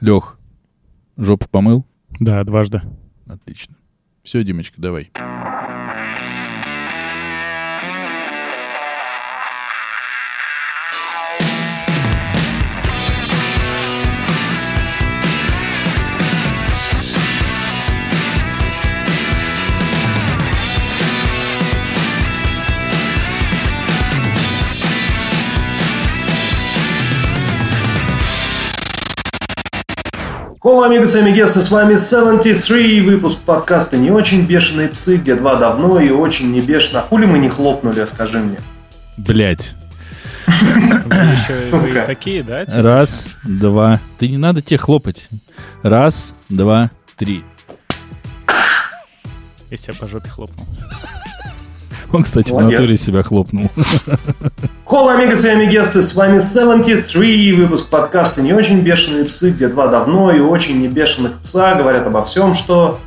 Лех, жопу помыл? Да, дважды. Отлично. Все, Димочка, давай. Хола, амигос и амигесы, с вами 73, выпуск подкаста «Не очень бешеные псы», где два давно и очень не бешено. А хули мы не хлопнули, а скажи мне? Блять. Сука. такие, да? типа? Раз, два. Ты не надо тебе хлопать. Раз, два, три. Если я по жопе хлопнул. Он, кстати, в Молодец. натуре себя хлопнул. Хола, амигос и амигесы, с вами 73, выпуск подкаста «Не очень бешеные псы», где два давно и очень не бешеных пса говорят обо всем, что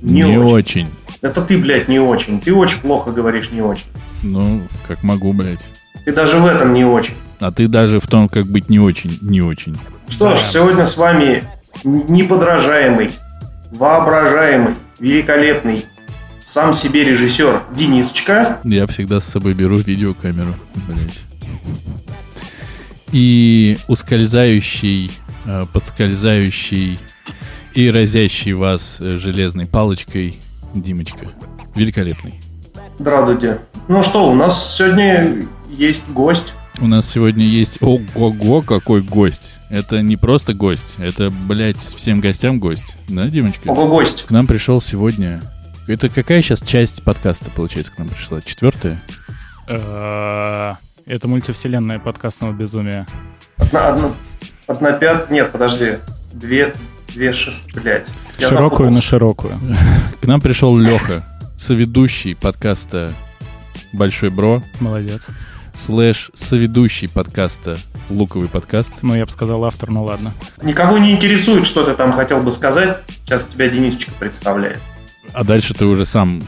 не, Не очень. очень. Это ты, блядь, не очень. Ты очень плохо говоришь не очень. Ну, как могу, блядь. Ты даже в этом не очень. А ты даже в том, как быть не очень, не очень. Что ж, Да. сегодня с вами неподражаемый, воображаемый, великолепный, сам себе режиссер Денисочка. Я всегда с собой беру видеокамеру, блядь. И ускользающий, э, подскользающий и разящий вас э, железной палочкой Димочка. Великолепный. Здравствуйте. Ну что, у нас сегодня есть гость. У нас сегодня есть... Ого-го, какой гость. Это не просто гость, это, блядь, всем гостям гость. Да, Димочка? Ого, гость. К нам пришел сегодня... Это какая сейчас часть подкаста, получается, к нам пришла? Четвертая? Э, Это мультивселенная подкастного безумия. Одна, одна, одна пят... Нет, подожди. Две, две шест... Блядь. Я Широкую на широкую. К нам пришел Леха, соведущий подкаста «Большой Бро», Молодец. слэш соведущий подкаста «Луковый подкаст». Ну, я бы сказал автор, ну ладно. Никого не интересует, что ты там хотел бы сказать. Сейчас тебя Денисочка представляет. А дальше ты уже сам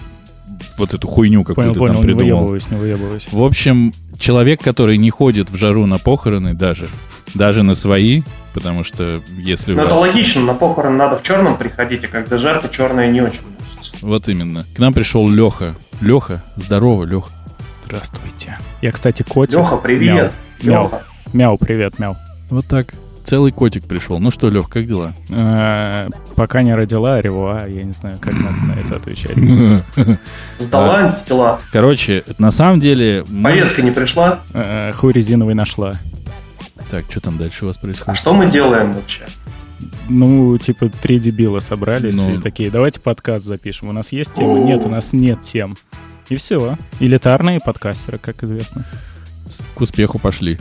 вот эту хуйню Понял, какую-то понял, там не придумал. выебываюсь, не выебываюсь. В общем, человек, который не ходит в жару на похороны даже, даже на свои, потому что если Но Ну, это вас... логично, на похороны надо в черном приходить, а когда жарко, черное не очень носится. Вот именно. К нам пришел Леха. Леха, здорово, Леха. Здравствуйте. Я, кстати, котик. Леха, привет. Мяу. Леха. Мяу, привет, мяу. Вот так. Целый котик пришел. Ну что, Лех, как дела? Э, Пока не родила ревуа, я не знаю, как надо на это отвечать. Сдала антитела. Короче, на самом деле... Повестка не пришла. Э, Хуй резиновый нашла. Так, что там дальше у вас А происходит? что мы делаем вообще? Ну, типа, три дебила собрались Ну. и такие, давайте подкаст запишем. У нас есть темы? Нет, у нас нет тем. И все. Элитарные подкастеры, как известно. К успеху пошли.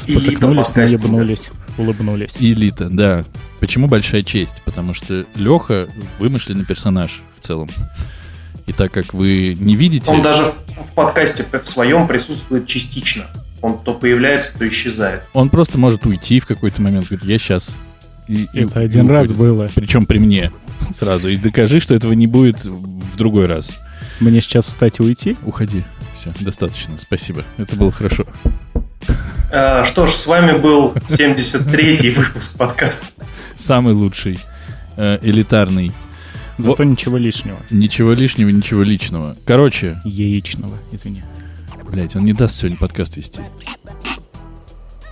Спотыкнулись, наебнулись, улыбнулись. Элита, да. Почему большая честь? Потому что Леха вымышленный персонаж в целом. И так как вы не видите... Он даже в, в подкасте в своем присутствует частично. Он то появляется, то исчезает. Он просто может уйти в какой-то момент. Говорит, я сейчас. И, Это и один раз уходит. было. Причем при мне сразу. И докажи, что этого не будет в другой раз. Мне сейчас встать и уйти? Уходи. Все, достаточно. Спасибо. Это было хорошо. А, что ж, с вами был 73-й выпуск подкаста. Самый лучший, э, элитарный. Зато ничего лишнего. Ничего лишнего, ничего личного. Короче, Яичного, извини. блядь, он не даст сегодня подкаст вести.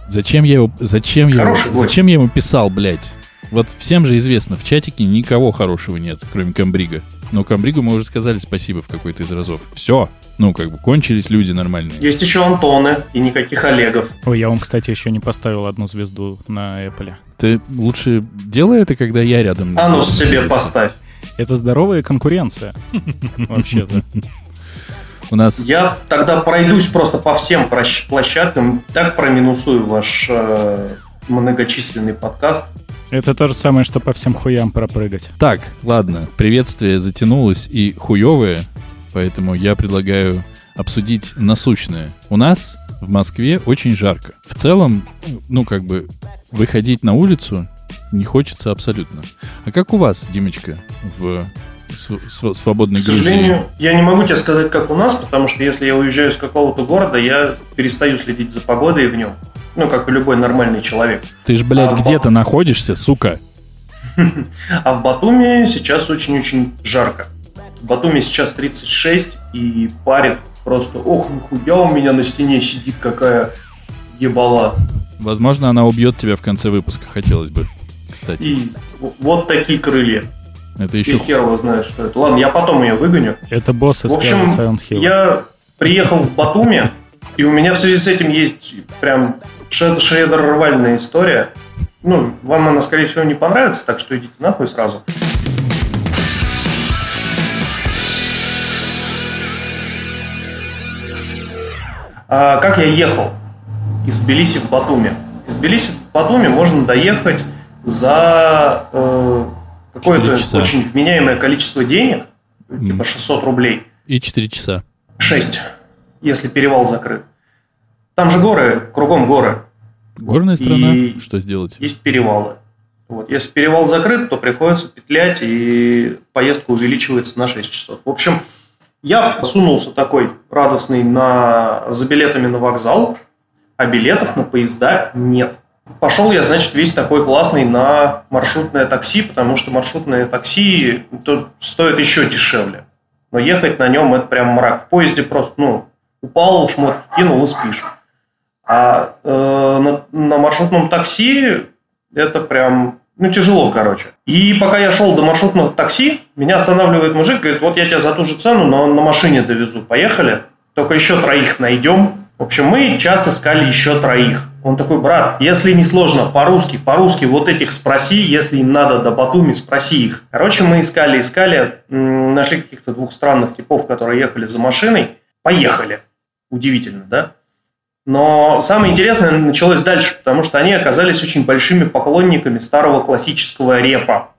Зачем я его, зачем я, его- зачем я ему писал, блядь? Вот всем же известно, в чатике никого хорошего нет, кроме Камбрига. Но Камбригу мы уже сказали спасибо в какой-то из разов. Все. Ну, как бы кончились люди нормальные. Есть еще Антоны и никаких Олегов. Ой, я вам, кстати, еще не поставил одну звезду на Apple. Ты лучше делай это, когда я рядом. Анус себе поставь. Это здоровая конкуренция. Вообще-то. У нас Я тогда пройдусь просто по всем площадкам, так проминусую ваш э, многочисленный подкаст. Это то же самое, что по всем хуям пропрыгать. Так, ладно, приветствие затянулось и хуевое, поэтому я предлагаю обсудить насущное. У нас в Москве очень жарко. В целом, ну, как бы, выходить на улицу не хочется абсолютно. А как у вас, Димочка, в св- св- свободной К Грузии? сожалению, я не могу тебе сказать, как у нас, потому что если я уезжаю из какого-то города, я перестаю следить за погодой в нем. Ну, как и любой нормальный человек. Ты ж, блядь, А, где-то находишься, сука. А в Батуми сейчас очень-очень жарко. В Батуми сейчас 36 и парит просто, ох, нихуя у меня на стене сидит какая ебала. Возможно, она убьет тебя в конце выпуска, хотелось бы. Кстати, И вот такие крылья. это И еще хер его знает, что это. Ладно, я потом ее выгоню. Это босс из В общем, Silent Hill. я приехал в Батуми, и у меня в связи с этим есть прям шредер-рвальная история. Ну, вам она, скорее всего, не понравится, так что идите нахуй сразу. А, как я ехал из Тбилиси в Батуми? Из Тбилиси в Батуми можно доехать за э, какое-то очень вменяемое количество денег, типа 600 рублей. и 4 часа. 6, если перевал закрыт. Там же горы, кругом горы. Горная страна, И- что сделать? Есть перевалы. Вот. Если перевал закрыт, то приходится петлять, и поездка увеличивается на 6 часов. В общем, я сунулся такой радостный на, за билетами на вокзал, а билетов на поезда нет. Пошел я, значит, весь такой классный на маршрутное такси, потому что маршрутное такси тут стоит еще дешевле. Но ехать на нем это прям мрак. В поезде просто, ну, упал, шмотки кинул и спишь. А э, на, на маршрутном такси это прям, ну, тяжело, короче. И пока я шел до маршрутного такси, меня останавливает мужик, говорит, вот я тебя за ту же цену, но на машине довезу. Поехали, только еще троих найдем. В общем, мы час искали еще троих. Он такой, брат, если не сложно, по-русски, по-русски вот этих спроси, если им надо до Батуми, спроси их. Короче, мы искали, искали, нашли каких-то двух странных типов, которые ехали за машиной. Поехали. Удивительно, да? Но самое интересное началось дальше, потому что они оказались очень большими поклонниками старого классического репа.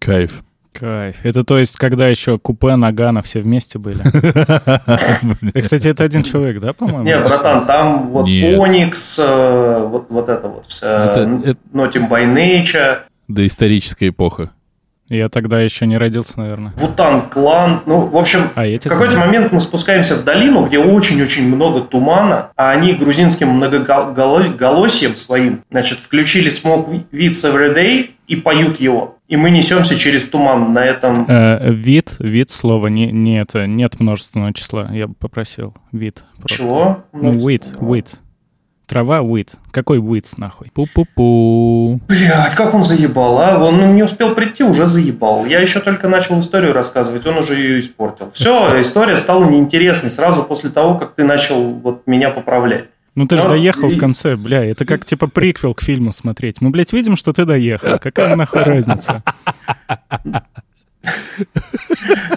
Кайф. Кайф. Это то есть, когда еще купе, Нагана все вместе были? Кстати, это один человек, да, по-моему? Не, братан, там вот Нет. Оникс, э, вот, вот это вот вся Notting by Nature, Доисторическая эпоха. Я тогда еще не родился, наверное. Вутан Клан. Ну, в общем, А в какой-то момент мы спускаемся в долину, где очень-очень много тумана, а они грузинским многоголосием своим, значит, включили Smoke Beats Every Day и поют его. И мы несемся через туман на этом Э, вид, вид слова, не, не это, нет множественного числа, я бы попросил. Вид. просто. Чего? Ну, wheat, wheat. Трава, wheat. Какой wheat, нахуй? Пу-пу-пу. Блядь, как он заебал, а? Он не успел прийти, уже заебал. Я еще только начал историю рассказывать, он уже ее испортил. Все, история стала неинтересной сразу после того, как ты начал вот меня поправлять. Ну ты же доехал и- в конце, бля, это как типа приквел к фильму смотреть. Мы, блядь, видим, что ты доехал. Какая нахуй разница?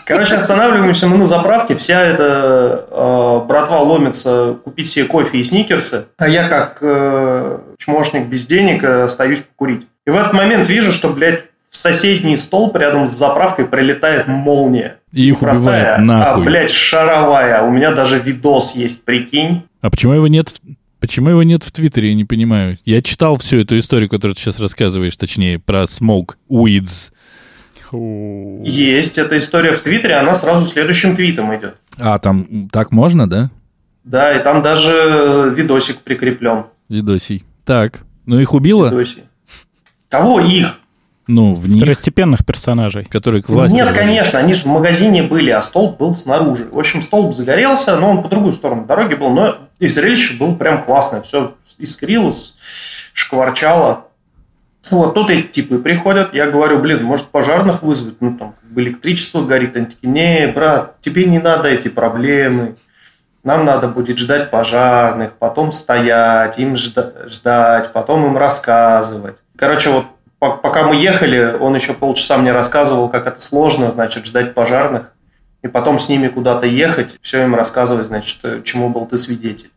Короче, останавливаемся мы на заправке, вся эта э, братва ломится купить себе кофе и сникерсы, а я как э, чмошник без денег э, остаюсь покурить. И в этот момент вижу, что, блядь, в соседний столб рядом с заправкой прилетает молния. И их Простая, убивает а, нахуй. блядь, шаровая. У меня даже видос есть, прикинь. А почему его нет в... Почему его нет в Твиттере, я не понимаю. Я читал всю эту историю, которую ты сейчас рассказываешь, точнее, про Smoke Weeds. Есть эта история в Твиттере, она сразу следующим твитом идет. А, там так можно, да? Да, и там даже видосик прикреплен. Видосий. Так, ну их убило? Видосик. Кого их? Ну, в них, Второстепенных персонажей. которые к власти. Нет, рвались. конечно, они же в магазине были, а столб был снаружи. В общем, столб загорелся, но он по другую сторону дороги был, но и зрелище было прям классное. Все искрилось, шкварчало. Вот тут эти типы приходят, я говорю, блин, может пожарных вызвать, ну там как бы электричество горит. Они такие, не, брат, тебе не надо эти проблемы. Нам надо будет ждать пожарных, потом стоять, им жда- ждать, потом им рассказывать. Короче, вот по- пока мы ехали, он еще полчаса мне рассказывал, как это сложно, значит, ждать пожарных, и потом с ними куда-то ехать, все им рассказывать, значит, э, чему был ты свидетель.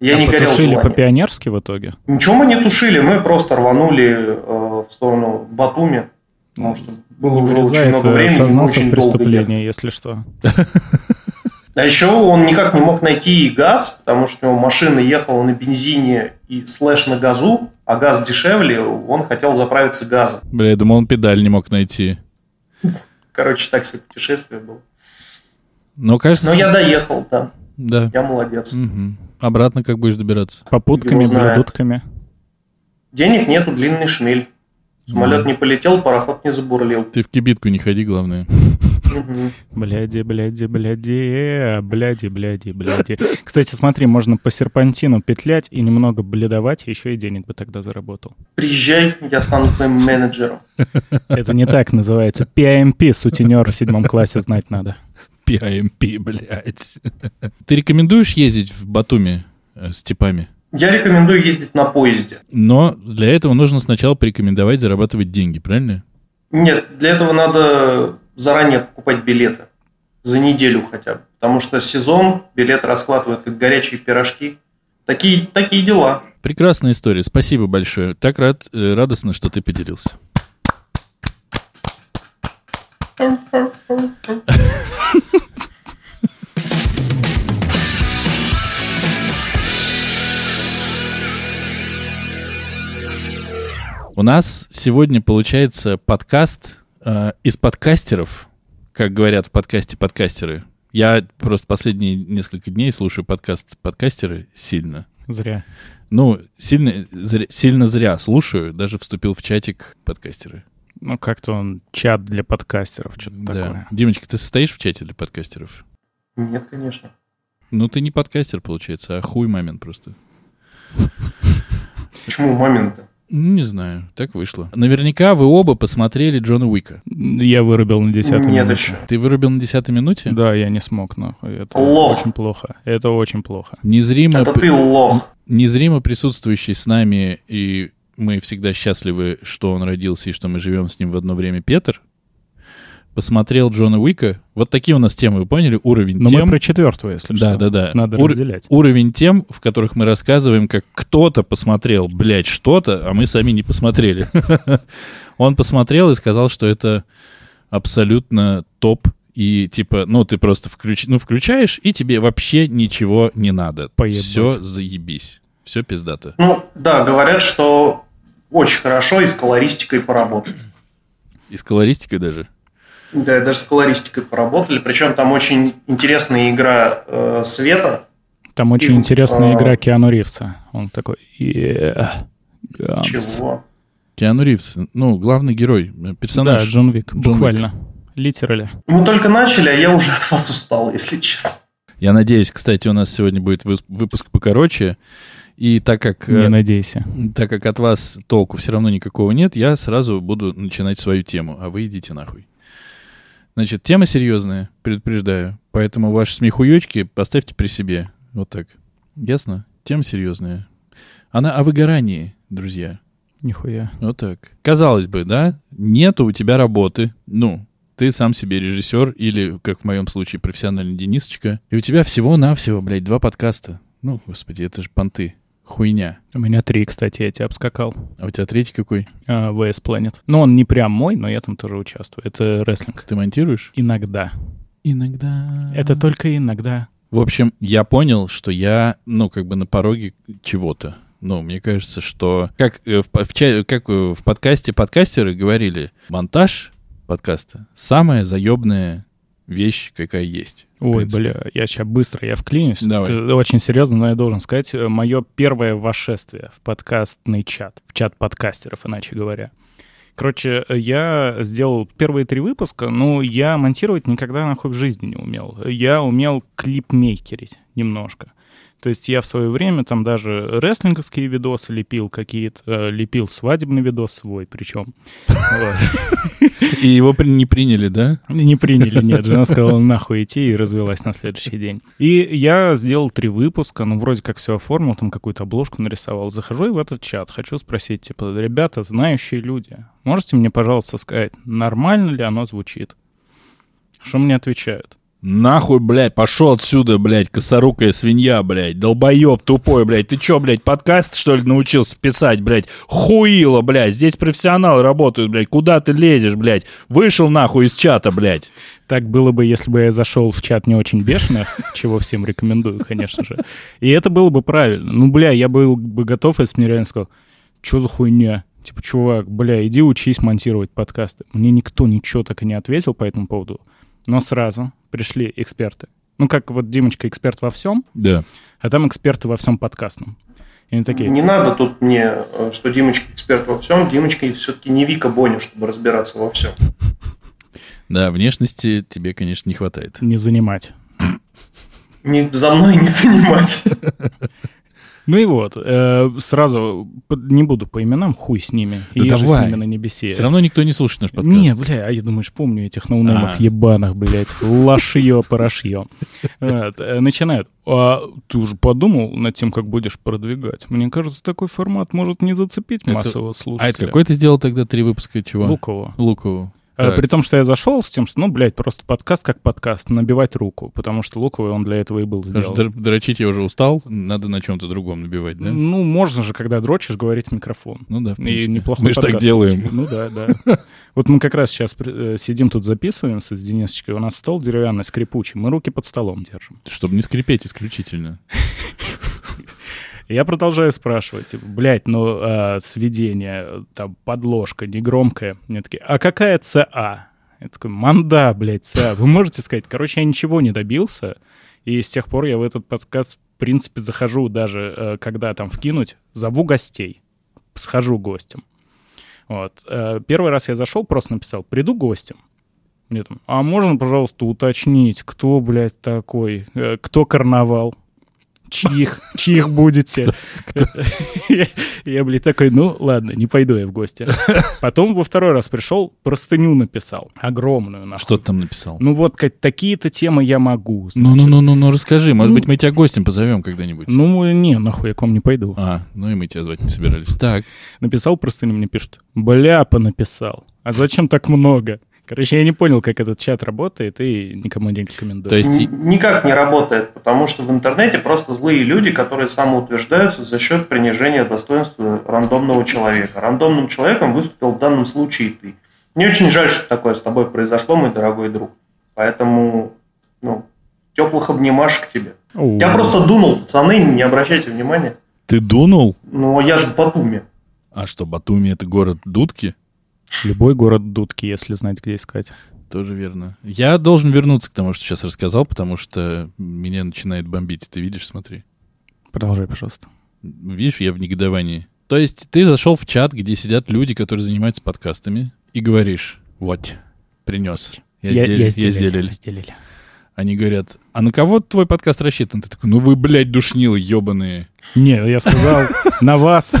Я А не горел желанием. по-пионерски в итоге? Ничего мы не тушили, мы просто рванули э, в сторону Батуми, потому что было Не уже очень вырезает, много э, времени, сознался очень в преступлении, если что. А еще он никак не мог найти газ, потому что у него машина ехала на бензине и слэш на газу, а газ дешевле, он хотел заправиться газом. Бля, я думал, он педаль не мог найти. Короче, так себе путешествие было. Но, кажется... Но я доехал, да. Да. Я молодец. Мгм. Обратно как будешь добираться? Попутками, блюдутками. Денег нету, длинный шмель. Самолет не полетел, пароход не забурлил. Ты в кибитку не ходи, главное. Бляди, бляди, бляди, бляди, бляди, бляди. Кстати, смотри, можно по серпантину петлять и немного бледовать, еще и денег бы тогда заработал. Приезжай, я стану твоим менеджером. Это не так называется. PIMP, сутенер в седьмом классе знать надо. PIMP, блядь. Ты рекомендуешь ездить в Батуми э, с типами? Я рекомендую ездить на поезде. Но для этого нужно сначала порекомендовать зарабатывать деньги, правильно? Нет, для этого надо заранее покупать билеты. За неделю хотя бы. Потому что сезон, билеты раскладывают как горячие пирожки. Такие, такие дела. Прекрасная история. Спасибо большое. Так рад, э, радостно, что ты поделился. У нас сегодня получается подкаст э, из подкастеров, как говорят в подкасте подкастеры. Я просто последние несколько дней слушаю подкаст подкастеры сильно. Зря. Ну, сильно, зря, сильно зря слушаю, даже вступил в чатик подкастеры. Ну, как-то он чат для подкастеров, что-то Да. такое. Димочка, ты состоишь в чате для подкастеров? Нет, конечно. Ну, ты не подкастер, получается, а хуй мамин просто. Почему мамин-то? Ну, не знаю, так вышло. Наверняка вы оба посмотрели Джона Уика. Я вырубил на 10 Нет еще. Ты вырубил на десятой минуте? Да, я не смог, нахуй. Это Лох. очень плохо. Это очень плохо. Незримо, Это ты лох. незримо присутствующий с нами, и мы всегда счастливы, что он родился и что мы живем с ним в одно время, Петр, посмотрел Джона Уика. Вот такие у нас темы, вы поняли? Уровень Но тем. мы про четвертого, если Да, что. да, да. Надо Ур- разделять. Уровень тем, в которых мы рассказываем, как кто-то посмотрел, блядь, что-то, а мы сами не посмотрели. Он посмотрел и сказал, что это абсолютно топ. И типа, ну, ты просто включ... ну, включаешь, и тебе вообще ничего не надо. Поебать. Все заебись. Все пиздато. Ну, да, говорят, что очень хорошо и с колористикой поработали. И с колористикой даже. Да, даже с колористикой поработали. Причем там очень интересная игра э, света. Там очень И, интересная а, игра Киану Ривза. Он такой... «Yeah, Ганс». Чего? Киану Ривз, ну, главный герой, э, Да, персонаж. Джон Вик, Джон буквально. Литерали. Мы только начали, а я уже от вас устал, если честно. Я надеюсь, кстати, у нас сегодня будет выпуск покороче. И так как... э, Не надейся. Так как от вас толку все равно никакого нет, я сразу буду начинать свою тему, а вы идите нахуй. Значит, тема серьезная, предупреждаю. Поэтому ваши смехуёчки поставьте при себе. Вот так. Ясно? Тема серьезная. Она о выгорании, друзья. Нихуя. Вот так. Казалось бы, да? Нету у тебя работы. Ну, ты сам себе режиссер или, как в моем случае, профессиональный Денисочка. И у тебя всего-навсего, блядь, два подкаста. Ну, господи, это же понты. Хуйня. У меня три, кстати, я тебя обскакал. А у тебя третий какой? А, VS Planet. Ну, он не прям мой, но я там тоже участвую. Это рестлинг. Ты монтируешь? Иногда. Иногда. Это только иногда. В общем, я понял, что я, ну, как бы на пороге чего-то. Ну, мне кажется, что как э, в, в как э, в подкасте подкастеры говорили, монтаж подкаста самая заебная вещь, какая есть. Ой, бля, я сейчас быстро, я вклинюсь. Давай. Это очень серьезно, но я должен сказать, мое первое вошествие в подкастный чат, в чат подкастеров, иначе говоря. Короче, я сделал первые три выпуска, но я монтировать никогда нахуй в жизни не умел. Я умел клипмейкерить немножко. То есть я в свое время там даже рестлинговские видосы лепил какие-то, э, лепил свадебный видос свой причем. И его не приняли, да? Не приняли, нет. Жена сказала нахуй идти и развелась на следующий день. И я сделал три выпуска, ну, вроде как все оформил, там какую-то обложку нарисовал. Захожу и в этот чат, хочу спросить, типа, ребята, знающие люди, можете мне, пожалуйста, сказать, нормально ли оно звучит? Что мне отвечают? Нахуй, блядь, пошел отсюда, блядь, косорукая свинья, блядь, долбоеб тупой, блядь. Ты чё, блядь, подкаст, что ли, научился писать, блядь? Хуило, блядь, здесь профессионалы работают, блядь. Куда ты лезешь, блядь? Вышел нахуй из чата, блядь. Так было бы, если бы я зашел в чат не очень бешеных, чего всем рекомендую, конечно же. И это было бы правильно. Ну, бля, я был бы готов, если бы мне реально сказал, что за хуйня? Типа, чувак, бля, иди учись монтировать подкасты. Мне никто ничего так и не ответил по этому поводу. Но сразу пришли эксперты Ну, как вот Димочка эксперт во всем, Да. а там эксперты во всем подкастном. И они такие, Не надо тут мне, э, что Димочка эксперт во всем. Димочка все-таки не Вика Боня, чтобы разбираться во всем. Да, внешности тебе, конечно, не хватает. не занимать. Не, за мной не занимать. Ну и вот, э, сразу не буду по именам, хуй с ними. Да и же с давай. ними на небесе. Все равно никто не слушает наш подкаст. Не, бля, а я думаешь, помню этих ноунеймов А. ебаных, блядь, лошье, порошье. Э, Начинают. А ты уже подумал над тем, как будешь продвигать? Мне кажется, такой формат может не зацепить массового А слушателя. это какой ты сделал тогда три выпуска чего? Луково. Лукову. А, Так. При том, что я зашел с тем, что, ну, блядь, просто подкаст как подкаст, набивать руку, потому что Луковый он для этого и был сделан. др- дрочить я уже устал, надо на чем-то другом набивать, да? Ну, можно же, когда дрочишь, говорить в микрофон. Ну да, в И принципе. неплохой Мы же так делаем. получили. Ну да, да. Вот мы как раз сейчас э, сидим тут записываемся с Денисочкой. У нас стол деревянный, скрипучий. Мы руки под столом держим. Чтобы не скрипеть исключительно. Я продолжаю спрашивать, типа, блядь, ну, а, сведение, там, подложка негромкая. Мне такие, а какая ЦА? Я такой, манда, блядь, ЦА. Вы можете сказать? Короче, я ничего не добился. И с тех пор я в этот подкаст, в принципе, захожу даже, э, когда там вкинуть, зову гостей. Схожу гостем. Вот. Э, Первый раз я зашел, просто написал, приду гостем. Мне там, а можно, пожалуйста, уточнить, кто, блядь, такой, э, кто карнавал? Чьих, чьих будете? Я, блядь, такой, ну, ладно, не пойду я в гости. Потом во второй раз пришел, простыню написал. Огромную, нахуй. Что ты там написал? Ну вот, такие-то темы я могу. Ну-ну-ну, ну расскажи, может Ну- быть, мы тебя гостем позовем когда-нибудь. Ну, не, нахуй, я к вам не пойду. А, ну и мы тебя звать не собирались. Так, Написал простыню, мне пишут, бляпа написал. А зачем так много? Короче, я не понял, как этот чат работает, и никому не рекомендую. то есть... Н- Никак не работает, потому что в интернете просто злые люди, которые самоутверждаются за счет принижения достоинства рандомного человека. Рандомным человеком выступил в данном случае ты. Мне очень жаль, что такое с тобой произошло, мой дорогой друг. Поэтому, ну, теплых обнимашек тебе. Оу. Я просто дунул, пацаны, не обращайте внимания. Ты дунул? Ну, я же в Батуми. А что, Батуми — это город дудки? Любой город дудки, если знать, где искать. Тоже верно. Я должен вернуться к тому, что сейчас рассказал, потому что меня начинает бомбить. Ты видишь, смотри. Продолжай, пожалуйста. Видишь, я в негодовании. То есть ты зашел в чат, где сидят люди, которые занимаются подкастами, и говоришь, вот, принес. Я, сделал, я сделали. сделали. Они говорят, а на кого твой подкаст рассчитан? Ты такой, ну вы, блядь, душнилы ебаные. Не, я сказал на вас.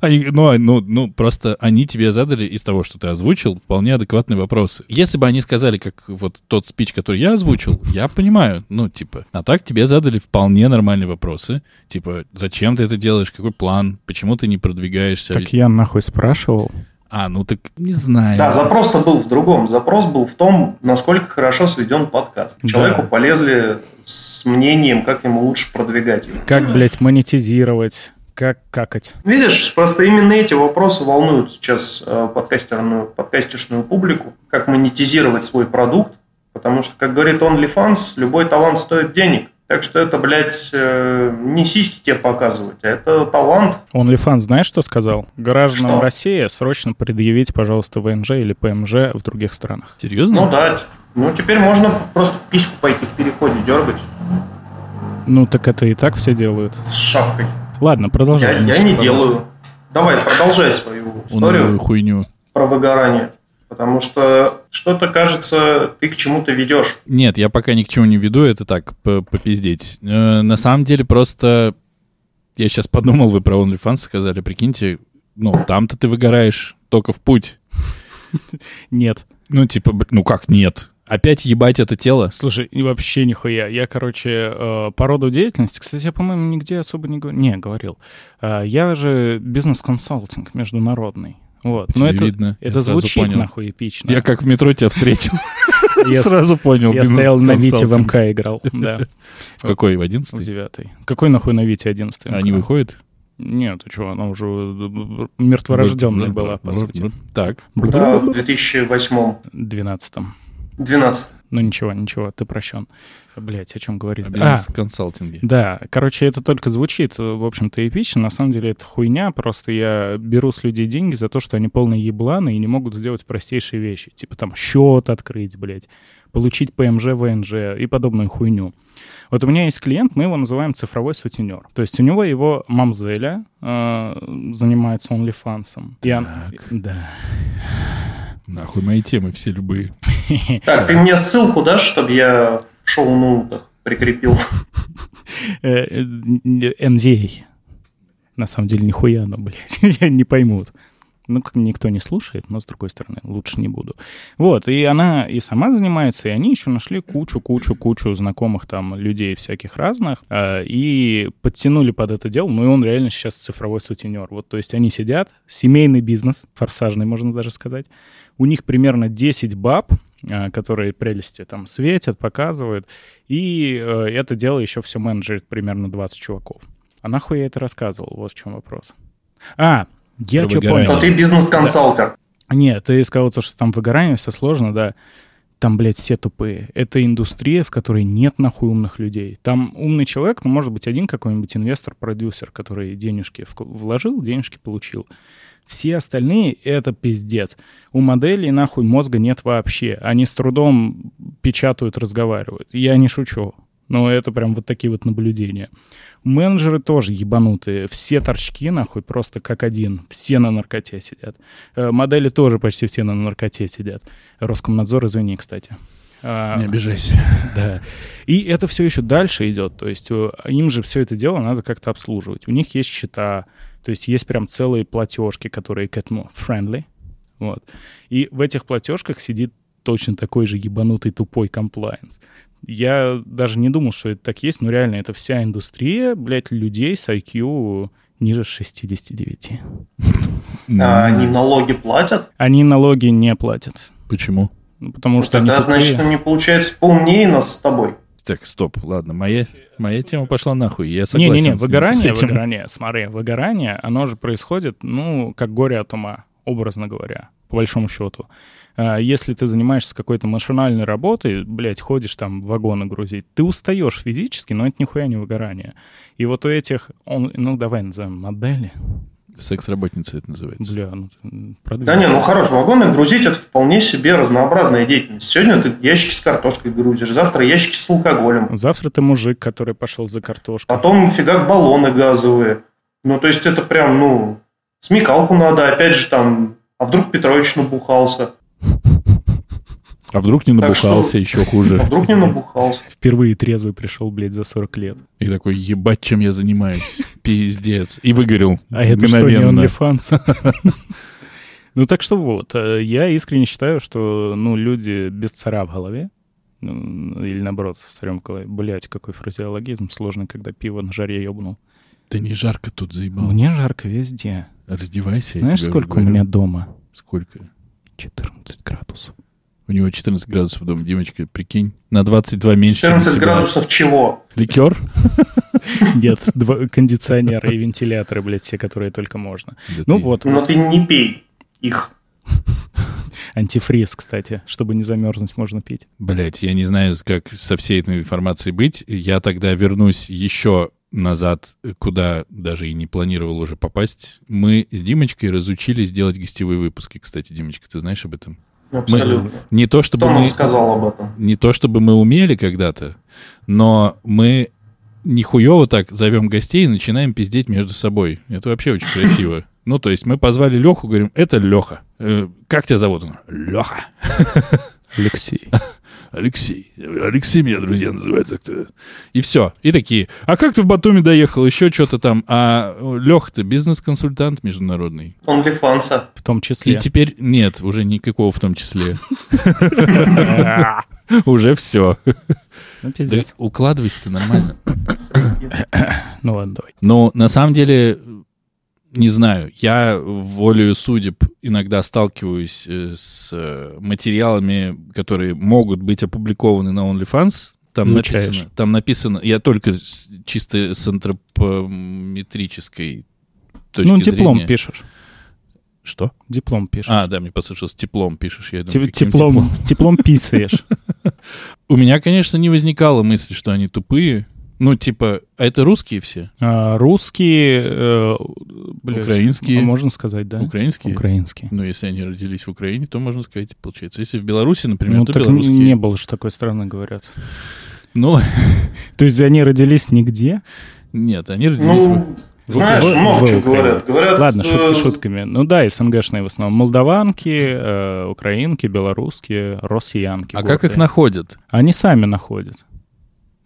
Они, ну, а, ну, ну, просто они тебе задали из того, что ты озвучил, вполне адекватные вопросы. Если бы они сказали, как вот тот спич, который я озвучил, я понимаю, ну, типа, а так тебе задали вполне нормальные вопросы. Типа, зачем ты это делаешь, какой план, почему ты не продвигаешься? Так я нахуй спрашивал. А, ну так не знаю. Да, запрос-то был в другом. Запрос был в том, насколько хорошо сведен подкаст. Да. Человеку полезли с мнением, как ему лучше продвигать его. Как, блядь, монетизировать? Как какать? Видишь, просто именно эти вопросы волнуют сейчас э, подкастерную, подкастишную публику. Как монетизировать свой продукт. Потому что, как говорит OnlyFans, любой талант стоит денег. Так что это, блядь, э, не сиськи тебе показывать, а это талант. OnlyFans знаешь, что сказал? Гражданам Что? России срочно предъявить, пожалуйста, ВНЖ или ПМЖ в других странах. Серьезно? Ну да, ну теперь можно просто письку пойти в переходе дергать Ну, так это и так все делают. с шапкой. Ладно, Я, продолжай. я Денис, не делаю. Давай, продолжай свою историю. Хуйню. про выгорание. Потому что что-то, кажется, ты к чему-то ведешь. Нет, я пока ни к чему не веду, это так, по- попиздеть. Э, на самом деле просто... Я сейчас подумал, вы про OnlyFans сказали, прикиньте, ну, там-то ты выгораешь только в путь. Нет. Ну, типа, ну как нет? Опять ебать это тело? Слушай, и вообще нихуя. Я, короче, э, по роду деятельности, кстати, я, по-моему, нигде особо не говорил. Не, говорил. Э, Я же бизнес-консалтинг международный. Вот. Но это, видно, я это сразу звучит понял. нахуй эпично. Я как в метро тебя встретил. Я- Сразу понял. Я стоял на Вите в. МК играл, да, В какой? В в одиннадцатый? девятый. Какой нахуй на Вите одиннадцатый? Они МК? выходят? Нет, что, она уже мертворожденная была, по сути. Так. Да, в 2008 Двенадцатом. 12. Ну ничего, ничего, ты прощен. Блять, о чем говорить? А, да, короче, это только звучит, в общем-то, эпично. На самом деле это хуйня. Просто я беру с людей деньги за то, что они полные ебланы и не могут сделать простейшие вещи. Типа там счет открыть, блядь, получить ПМЖ, ВНЖ и подобную хуйню. Вот у меня есть клиент, мы его называем цифровой сутенер. То есть у него его мамзеля э, занимается OnlyFans. И он... Да. Нахуй мои темы все любые. Так, ты мне ссылку дашь, чтобы я в шоу-ноутах прикрепил? NDA. Э, На самом деле нихуя, но, блядь, не поймут. Ну, как никто не слушает, но, с другой стороны, лучше не буду. Вот, и она и сама занимается, и они еще нашли кучу-кучу-кучу знакомых там людей всяких разных, э, и подтянули под это дело, ну, и он реально сейчас цифровой сутенер. Вот, то есть они сидят, семейный бизнес, форсажный, можно даже сказать, у них примерно 10 баб, э, которые прелести там светят, показывают, и э, это дело еще все менеджерит примерно 20 чуваков. А нахуй я это рассказывал? Вот в чем вопрос. А, я что понял. Но ты бизнес-консалтер. Да. Нет, ты сказал, что там выгорание, все сложно, да. Там, блядь, все тупые. Это индустрия, в которой нет нахуй умных людей. Там умный человек, ну, может быть, один какой-нибудь инвестор-продюсер, который денежки вложил, денежки получил. Все остальные — это пиздец. У моделей нахуй мозга нет вообще. Они с трудом печатают, разговаривают. Я не шучу. Но это прям вот такие вот наблюдения. Менеджеры тоже ебанутые. Все торчки, нахуй, просто как один. Все на наркоте сидят. Э, модели тоже почти все на наркоте сидят. Роскомнадзор, извини, кстати. А, Не обижайся. Да. И это все еще дальше идет. То есть э, им же все это дело надо как-то обслуживать. У них есть счета, то есть есть прям целые платежки, которые к этому friendly. Вот. И в этих платежках сидит точно такой же ебанутый тупой комплайенс. Я даже не думал, что это так есть, но реально это вся индустрия, блядь, людей с IQ ниже 69. А они налоги платят? Они налоги не платят. Почему? Ну, потому что Тогда, значит, они, получается, поумнее нас с тобой. Так, стоп, ладно, моя, моя тема пошла нахуй, я согласен Не-не-не, выгорание, выгорание, смотри, выгорание, оно же происходит, ну, как горе от ума, образно говоря, по большому счету. А, если ты занимаешься какой-то машинальной работой, блядь, ходишь там вагоны грузить, ты устаешь физически, но это нихуя не выгорание. И вот у этих, он, ну давай назовем модели, Секс-работница это называется. Бля, ну продвинь. Да не, ну хорошо, вагоны грузить это вполне себе разнообразная деятельность. Сегодня ты ящики с картошкой грузишь, завтра ящики с алкоголем. Завтра ты мужик, который пошел за картошкой. Потом фигак баллоны газовые. Ну, то есть это прям, ну, смекалку надо, опять же там, а вдруг Петрович набухался. А вдруг не набухался, что... еще хуже. А вдруг не набухался. Впервые трезвый пришел, блядь, за 40 лет. И такой, ебать, чем я занимаюсь. Пиздец. И выгорел. А это что, не OnlyFans? Ну так что вот, э, я искренне считаю, что ну, люди без цара в голове, ну, или наоборот, с царем в голове. Блять, какой фразеологизм сложный, когда пиво на жаре ебнул. Да не жарко тут заебал. Мне жарко везде. Раздевайся. Знаешь, сколько у меня дома? Сколько? 14 градусов. У него 14 градусов дома, Димочка, прикинь. На 22 меньше. 14 градусов чего? Ликер? Нет, кондиционеры и вентиляторы, блядь, все, которые только можно. Ну вот. Но ты не пей их. Антифриз, кстати, чтобы не замерзнуть, можно пить. Блять, я не знаю, как со всей этой информацией быть. Я тогда вернусь еще назад, куда даже и не планировал уже попасть. Мы с Димочкой разучились делать гостевые выпуски. Кстати, Димочка, ты знаешь об этом? Абсолютно. Мы, не то чтобы Кто мы сказал об этом? Не то чтобы мы умели когда-то, но мы нихуево так зовем гостей и начинаем пиздеть между собой. Это вообще очень красиво. Ну, то есть мы позвали Леху, говорим, это Леха. Э, как тебя зовут? Леха. Алексей. Алексей. Алексей меня друзья называют. Так-то. И все. И такие, а как ты в Батуми доехал? Еще что-то там. А Леха-то бизнес-консультант международный. Он Лифанса. В том числе. И теперь нет, уже никакого в том числе. Уже все. Ну, укладывайся ты нормально. Ну ладно, давай. Ну, на самом деле, не знаю, я волею судеб иногда сталкиваюсь э, с э, материалами, которые могут быть опубликованы на OnlyFans. Там написано, там написано, я только чисто с антропометрической точки Ну, диплом зрения. пишешь. Что? Диплом пишешь. А, да, мне послышалось, теплом пишешь. Я думаю, Те- каким теплом, теплом писаешь. У меня, конечно, не возникало мысли, что они тупые. Ну, типа, а это русские все? А, Русские, э, блядь, Украинские. а можно сказать, да? Украинские? Украинские. Ну, если они родились в Украине, то можно сказать, получается. Если в Беларуси, например, Ну, то так белорусские. не было же такой страны, говорят. Ну, То есть они родились нигде? Ну, нет, они родились в... знаешь, в- много в чего говорят. Говорят, Ладно, шутки э, шутками. Ну да, СНГшные в основном. Молдаванки, э, украинки, белорусские, россиянки. А как их гордые. находят? Они сами находят.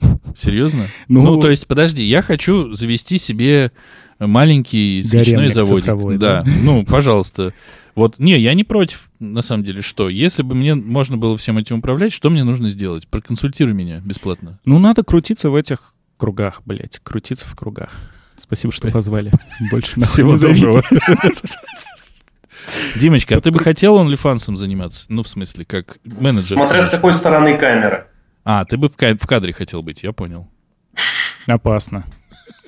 Серьезно? Ну, Ну, то есть, подожди, я хочу завести себе маленький свечной заводик. цифровой, да. да? ну, пожалуйста. Вот, не, я не против, на самом деле, что? Если бы мне можно было всем этим управлять, что мне нужно сделать? Проконсультируй меня бесплатно. Ну, надо крутиться в этих кругах, блядь. Крутиться в кругах. Спасибо, что позвали. Больше Всего доброго. Димочка, а ты бы хотел OnlyFans заниматься? Ну, в смысле, как менеджер? Смотря с какой стороны камеры. А, ты бы в ка- в кадре хотел быть, я понял. Опасно.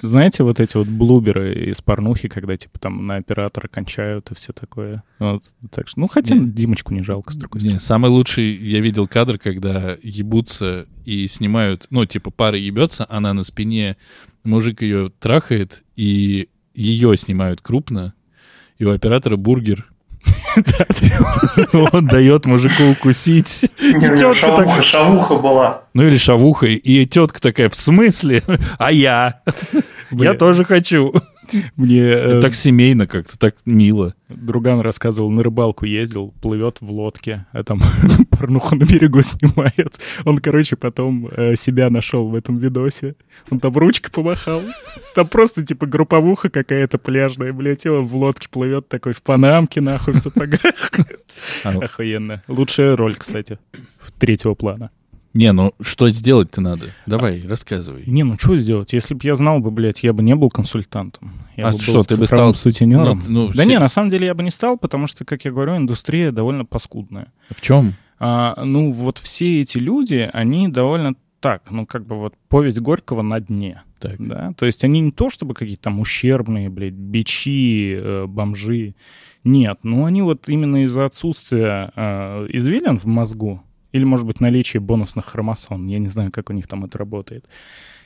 Знаете, вот эти вот блуберы из порнухи, когда, типа, там на оператора кончают и все такое. Вот, так что, ну, хотя Не. Димочку не жалко, с другой Не, стороны. самый лучший я видел кадр, когда ебутся и снимают, ну, типа, пара ебется, она на спине, мужик ее трахает, и ее снимают крупно, и у оператора бургер. Он дает мужику укусить. Шавуха, такая- шавуха была. Ну или шавухой. И тетка такая, в смысле? А я? Я тоже хочу. Мне э, Так семейно как-то, так мило. друган рассказывал, на рыбалку ездил, плывет в лодке, а там порнуху на берегу снимает. Он, короче, потом э, себя нашел в этом видосе. Он там ручкой помахал. Там просто, типа, групповуха какая-то пляжная, блядь, и он в лодке плывет такой в панамке, нахуй, в сапогах. А, Охуенно. Лучшая роль, кстати, третьего плана. Не, ну что сделать-то надо? Давай, рассказывай. Не, ну что сделать? Если бы я знал бы, блядь, я бы не был консультантом. Я А бы что, ты бы стал- сутенером. Ну, ну, да все- не, на самом деле я бы не стал, потому что, как я говорю, индустрия довольно паскудная. В чем? А, ну, вот все эти люди, они довольно так, ну, как бы вот повесть Горького на дне, Так. да, то есть они не то чтобы какие-то там ущербные, блядь, бичи, э, бомжи, нет, ну, они вот именно из-за отсутствия э, извилин в мозгу, или, может быть, наличия бонусных хромосом, я не знаю, как у них там это работает,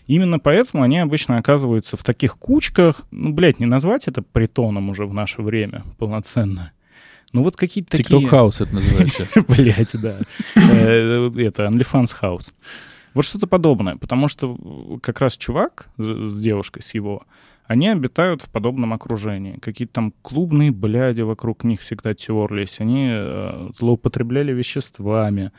Именно поэтому они обычно оказываются в таких кучках. Ну, блядь, не назвать это притоном уже в наше время полноценно. Ну, вот какие-то такие... Тикток хаус это называют сейчас. Блять, да. Э, Это OnlyFans House. Вот что-то подобное, потому что как раз чувак с девушкой, с его, они обитают в подобном окружении. Какие-то там клубные бляди вокруг них всегда терлись. Они э, злоупотребляли веществами.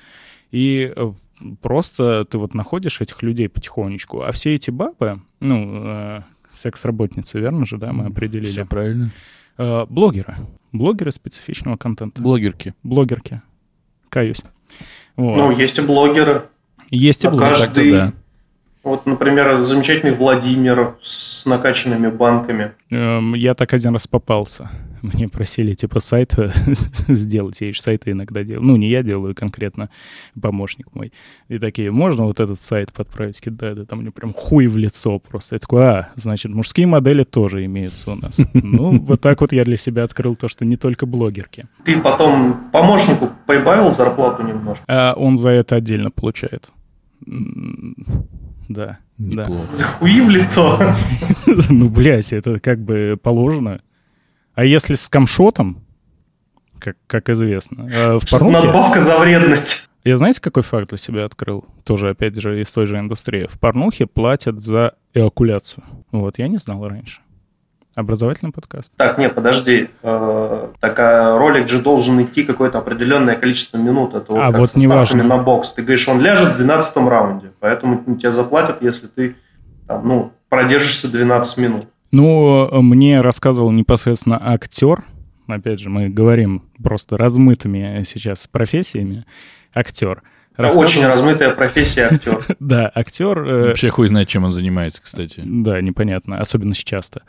И э, просто ты вот находишь этих людей потихонечку. А все эти бабы, ну, э, секс-работницы, верно же, да, мы определили? Все правильно. Э, блогеры. Блогеры специфичного контента. Блогерки. Блогерки. Каюсь. Вот. Ну, есть и блогеры. Есть и а блогеры. каждый- да. Вот, например, замечательный Владимир с накачанными банками. Эм, я так один раз попался. Мне просили, типа, сайт сделать. Я же сайты иногда делаю. Ну, не я делаю конкретно, помощник мой. И такие, можно вот этот сайт подправить? Да, да, там мне прям хуй в лицо просто. Я такой, а, значит, мужские модели тоже имеются у нас. Ну, вот так вот я для себя открыл то, что не только блогерки. Ты потом помощнику прибавил зарплату немножко. А он за это отдельно получает. Да, да. Неплохо. За хуи в лицо. Ну, блядь, это как бы положено. А если с камшотом, как, как известно, э, в порнухе... Надбавка за вредность. Я знаете, какой факт для себя открыл? Тоже, опять же, из той же индустрии. В порнухе платят за эокуляцию. Вот, я не знал раньше. Образовательный подкаст. Так, не, подожди. Э, Так, а ролик же должен идти какое-то определенное количество минут. Это вот А, как вот со ставками неважно. на бокс. Ты говоришь, он ляжет в 12 раунде. Поэтому тебе заплатят, если ты там, ну, продержишься 12 минут. Ну, мне рассказывал непосредственно актер. Опять же, мы говорим просто размытыми сейчас профессиями. Актер. Рассказывал- Очень размытая профессия актер. Да, актер... э, Вообще хуй знает, чем он занимается, кстати. Да, непонятно, особенно сейчас-то.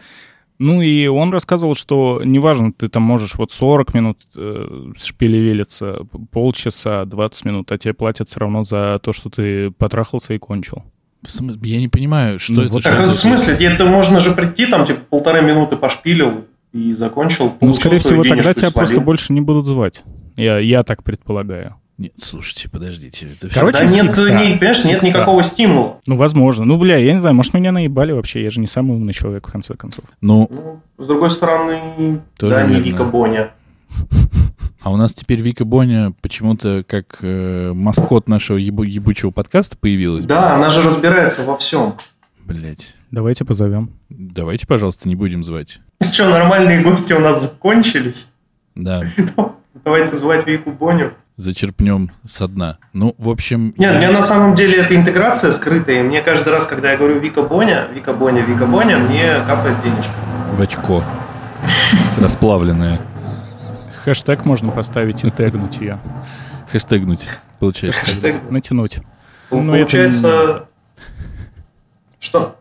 Ну и он рассказывал, что неважно, ты там можешь вот 40 минут э, шпилевелиться, полчаса, 20 минут, а тебе платят все равно за то, что ты потрахался и кончил. В смысле, Я не понимаю, что Ну, это вот что Так за- в смысле, это можно же прийти, там, типа, полторы минуты пошпилил, и закончил. Ну, скорее всего, тогда тебя просто свалил. больше не будут звать. Я, я так предполагаю. Нет, слушайте, подождите. Это Короче, Да нет, фикса. не, понимаешь, нет Фикса. никакого стимула. Ну, возможно. Ну, бля, я не знаю, может, меня наебали вообще. Я же не самый умный человек, в конце концов. Ну, Ну, с другой стороны, Тоже да, не верно. Вика Боня. а у нас теперь Вика Боня почему-то как э, маскот нашего ебу- ебучего подкаста появилась. Да, она же разбирается во всем. Блять. Давайте позовем. Давайте, пожалуйста, не будем звать. Что, нормальные гости у нас закончились? Да, Давайте звать Вику Боню. зачерпнем со дна. Ну, в общем... Нет, я- мне на самом деле эта интеграция скрытая. и Мне каждый раз, когда я говорю Вика Боня, Вика Боня, Вика Боня, мне капает денежка. В очко. Расплавленное. Хэштег можно поставить и тегнуть ее. Хэштегнуть, получается. Хэштег. Натянуть. Ну, это Получается, что,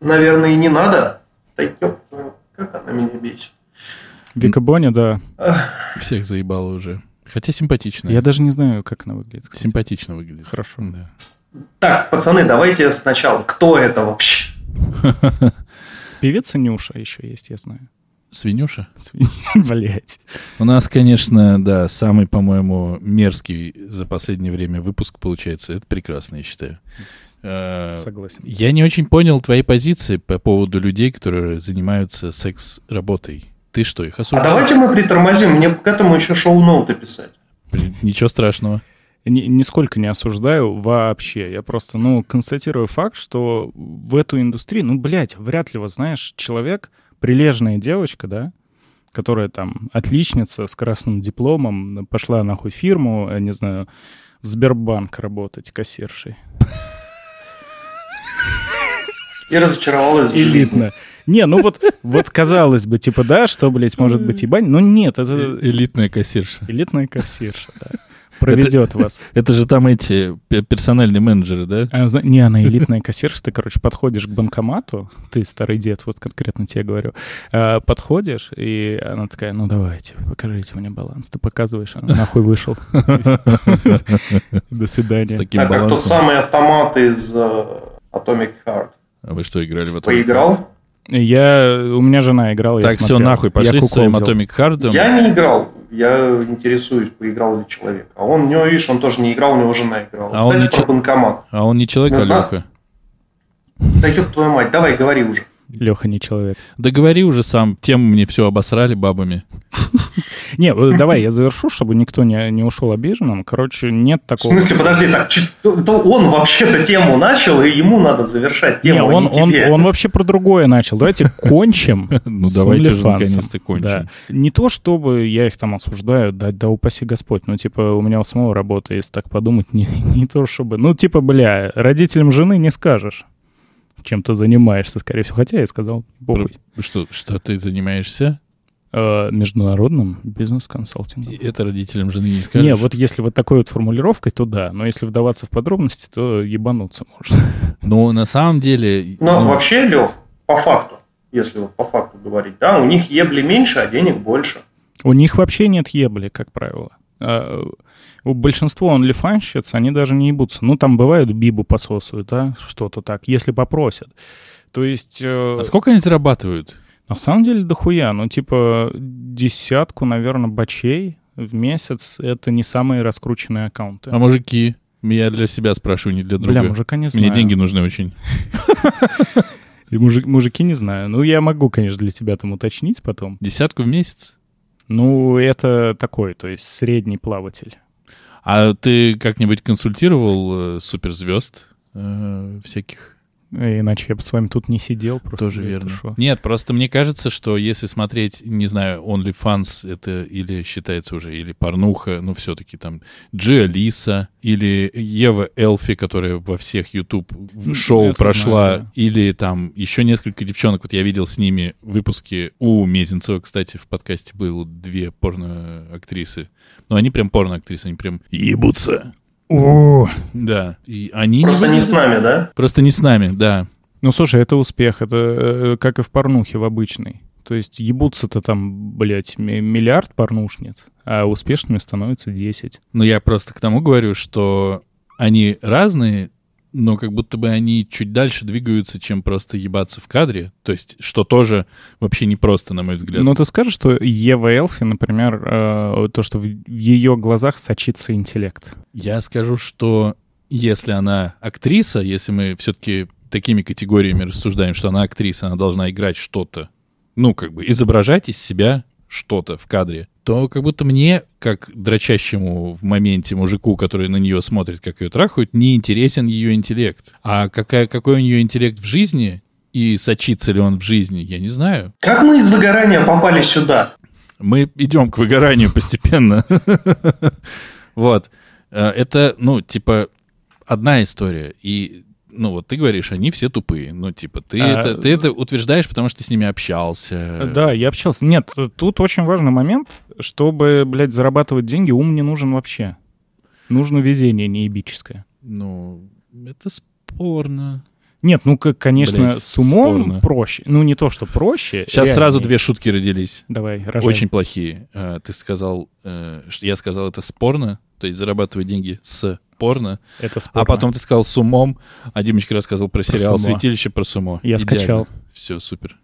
наверное, и не надо. Да как она меня бесит. Вика Боня, да. Всех заебало уже. Хотя симпатично. Я даже не знаю, как она выглядит. кстати. Симпатично выглядит. Хорошо. Да. Так, пацаны, давайте сначала. Кто это вообще? Певица Нюша еще есть, я знаю. Свинюша? Блять. У нас, конечно, да, самый, по-моему, мерзкий за последнее время выпуск получается. Это прекрасно, я считаю. Э, Согласен. Я не очень понял твоей позиции по поводу людей, которые занимаются секс-работой. Ты что, их А осуждаешь? давайте мы притормозим. Мне к этому еще шоу-ноуты писать. Блин, Ничего страшного. Ни- нисколько не осуждаю вообще. Я просто, ну, констатирую факт, что в эту индустрию, ну, блядь, вряд ли, вот знаешь, человек, прилежная девочка, да, которая там отличница с красным дипломом, пошла нахуй фирму, я не знаю, в Сбербанк работать кассиршей. И разочаровалась в жизни. Элитно. Не, ну вот, вот казалось бы, типа, да, что, блядь, может быть ебань, но нет, это Э- Элитная кассирша. элитная кассирша, да. Проведет вас. Это же там эти пе- персональные менеджеры, да? А, Не, она элитная кассирша. Ты, короче, подходишь к банкомату, ты старый дед, вот конкретно тебе говорю, а, подходишь, и она такая, ну давайте, покажите мне баланс. Ты показываешь, она нахуй вышел. До свидания. Так, как тот самый автомат из э, Atomic Heart. А вы что, играли в Heart? Поиграл? Я, у меня жена играла, я Так, все, смотрел. нахуй, Я пошли с кукол своим взял. Atomic Heart. Я не играл. Я интересуюсь, поиграл ли человек. А он, у него, видишь, он тоже не играл, у него жена играла. А он Кстати, не про чё- банкомат. А он не человек, а. Леха. Да ёб твою мать, давай, говори уже. Леха не человек. Да говори уже сам, тему мне все обосрали бабами. Не, давай я завершу, чтобы никто не, не ушел обиженным. Короче, нет В такого... смысле, подожди, так, он вообще-то тему начал, и ему надо завершать Не, тему, а он, не он, тебе. он вообще про другое начал. Давайте кончим. Ну давайте OnlyFans. наконец-то кончим. Да. Не то, чтобы я их там осуждаю, да, да упаси Господь, ну, типа, у меня у самого работа, если так подумать, не, не то, чтобы... Ну, типа, бля, родителям жены не скажешь, чем ты занимаешься, скорее всего. Хотя я сказал, похуй. Что, что ты занимаешься? Э, международным бизнес-консалтингом. И это родителям жены не скажешь? Не, вот если вот такой вот формулировкой, то да. Но если вдаваться в подробности, то ебануться можно. Ну, на самом деле... Но ну, вообще, Лех, по факту, если вот по факту говорить, да, у них ебли меньше, а денег больше. У них вообще нет ебли, как правило. У большинства онлифанщиц они даже не ебутся. Ну, там бывают бибу пососуют, да, что-то так, если попросят. То есть, э, А сколько они зарабатывают? на самом деле, дохуя. Ну, типа, десятку, наверное, бачей в месяц — это не самые раскрученные аккаунты. А мужики? Я для себя спрашиваю, не для друга. Бля, мужика не знаю. Мне деньги нужны очень. И мужик- мужики не знаю. Ну, я могу, конечно, для тебя там уточнить потом. Десятку в месяц? Ну, это такой, то есть средний плаватель. А ты как-нибудь консультировал э, суперзвезд э, всяких? Иначе я бы с вами тут не сидел. Просто, Тоже верно. шо? Нет, просто мне кажется, что если смотреть, не знаю, OnlyFans это или считается уже, или порнуха, ну все-таки там Джи Алиса, или Ева Элфи, которая во всех YouTube шоу это прошла, знаю, да. или там еще несколько девчонок, вот я видел с ними выпуски у Мезенцева, кстати, в подкасте было две порно-актрисы. Ну, они прям порно-актрисы, они прям ебутся. О, Да, и они... Просто не с нами, да? Просто не с нами, да. Ну, слушай, это успех. Это э, как и в порнухе в обычной. То есть ебутся-то там, блядь, ми- миллиард порнушниц, а успешными становится 10. Но я просто к тому говорю, что они разные но как будто бы они чуть дальше двигаются, чем просто ебаться в кадре. То есть, что тоже вообще не просто, на мой взгляд. Но ты скажешь, что Ева Элфи, например, э, то, что в ее глазах сочится интеллект. Я скажу, что если она актриса, если мы все-таки такими категориями рассуждаем, что она актриса, она должна играть что-то, ну, как бы изображать из себя что-то в кадре, то как будто мне, как дрочащему в моменте мужику, который на нее смотрит, как ее трахают, не интересен ее интеллект. А какая, какой у нее интеллект в жизни и сочится ли он в жизни, я не знаю. Как мы из выгорания попали сюда? Мы идем к выгоранию постепенно. Вот. Э, это, ну, типа, одна история. И ну вот ты говоришь, они все тупые. Ну, типа, ты, а, это, ты это утверждаешь, потому что ты с ними общался. Да, я общался. Нет, тут очень важный момент. Чтобы, блядь, зарабатывать деньги, ум не нужен вообще. Нужно везение неебическое. Ну, это спорно. Нет, ну, конечно, Блять, с умом спорно. проще. Ну, не то, что проще. Сейчас реально. сразу две шутки родились. Давай, рожай. Очень плохие. А, ты сказал, э, что я сказал, это спорно, то есть зарабатывать деньги с порно. Это спорно. А потом ты сказал с умом, а Димочка рассказывал про, про сериал сумо. «Святилище» про сумо. Я Идеально. скачал. Все, супер.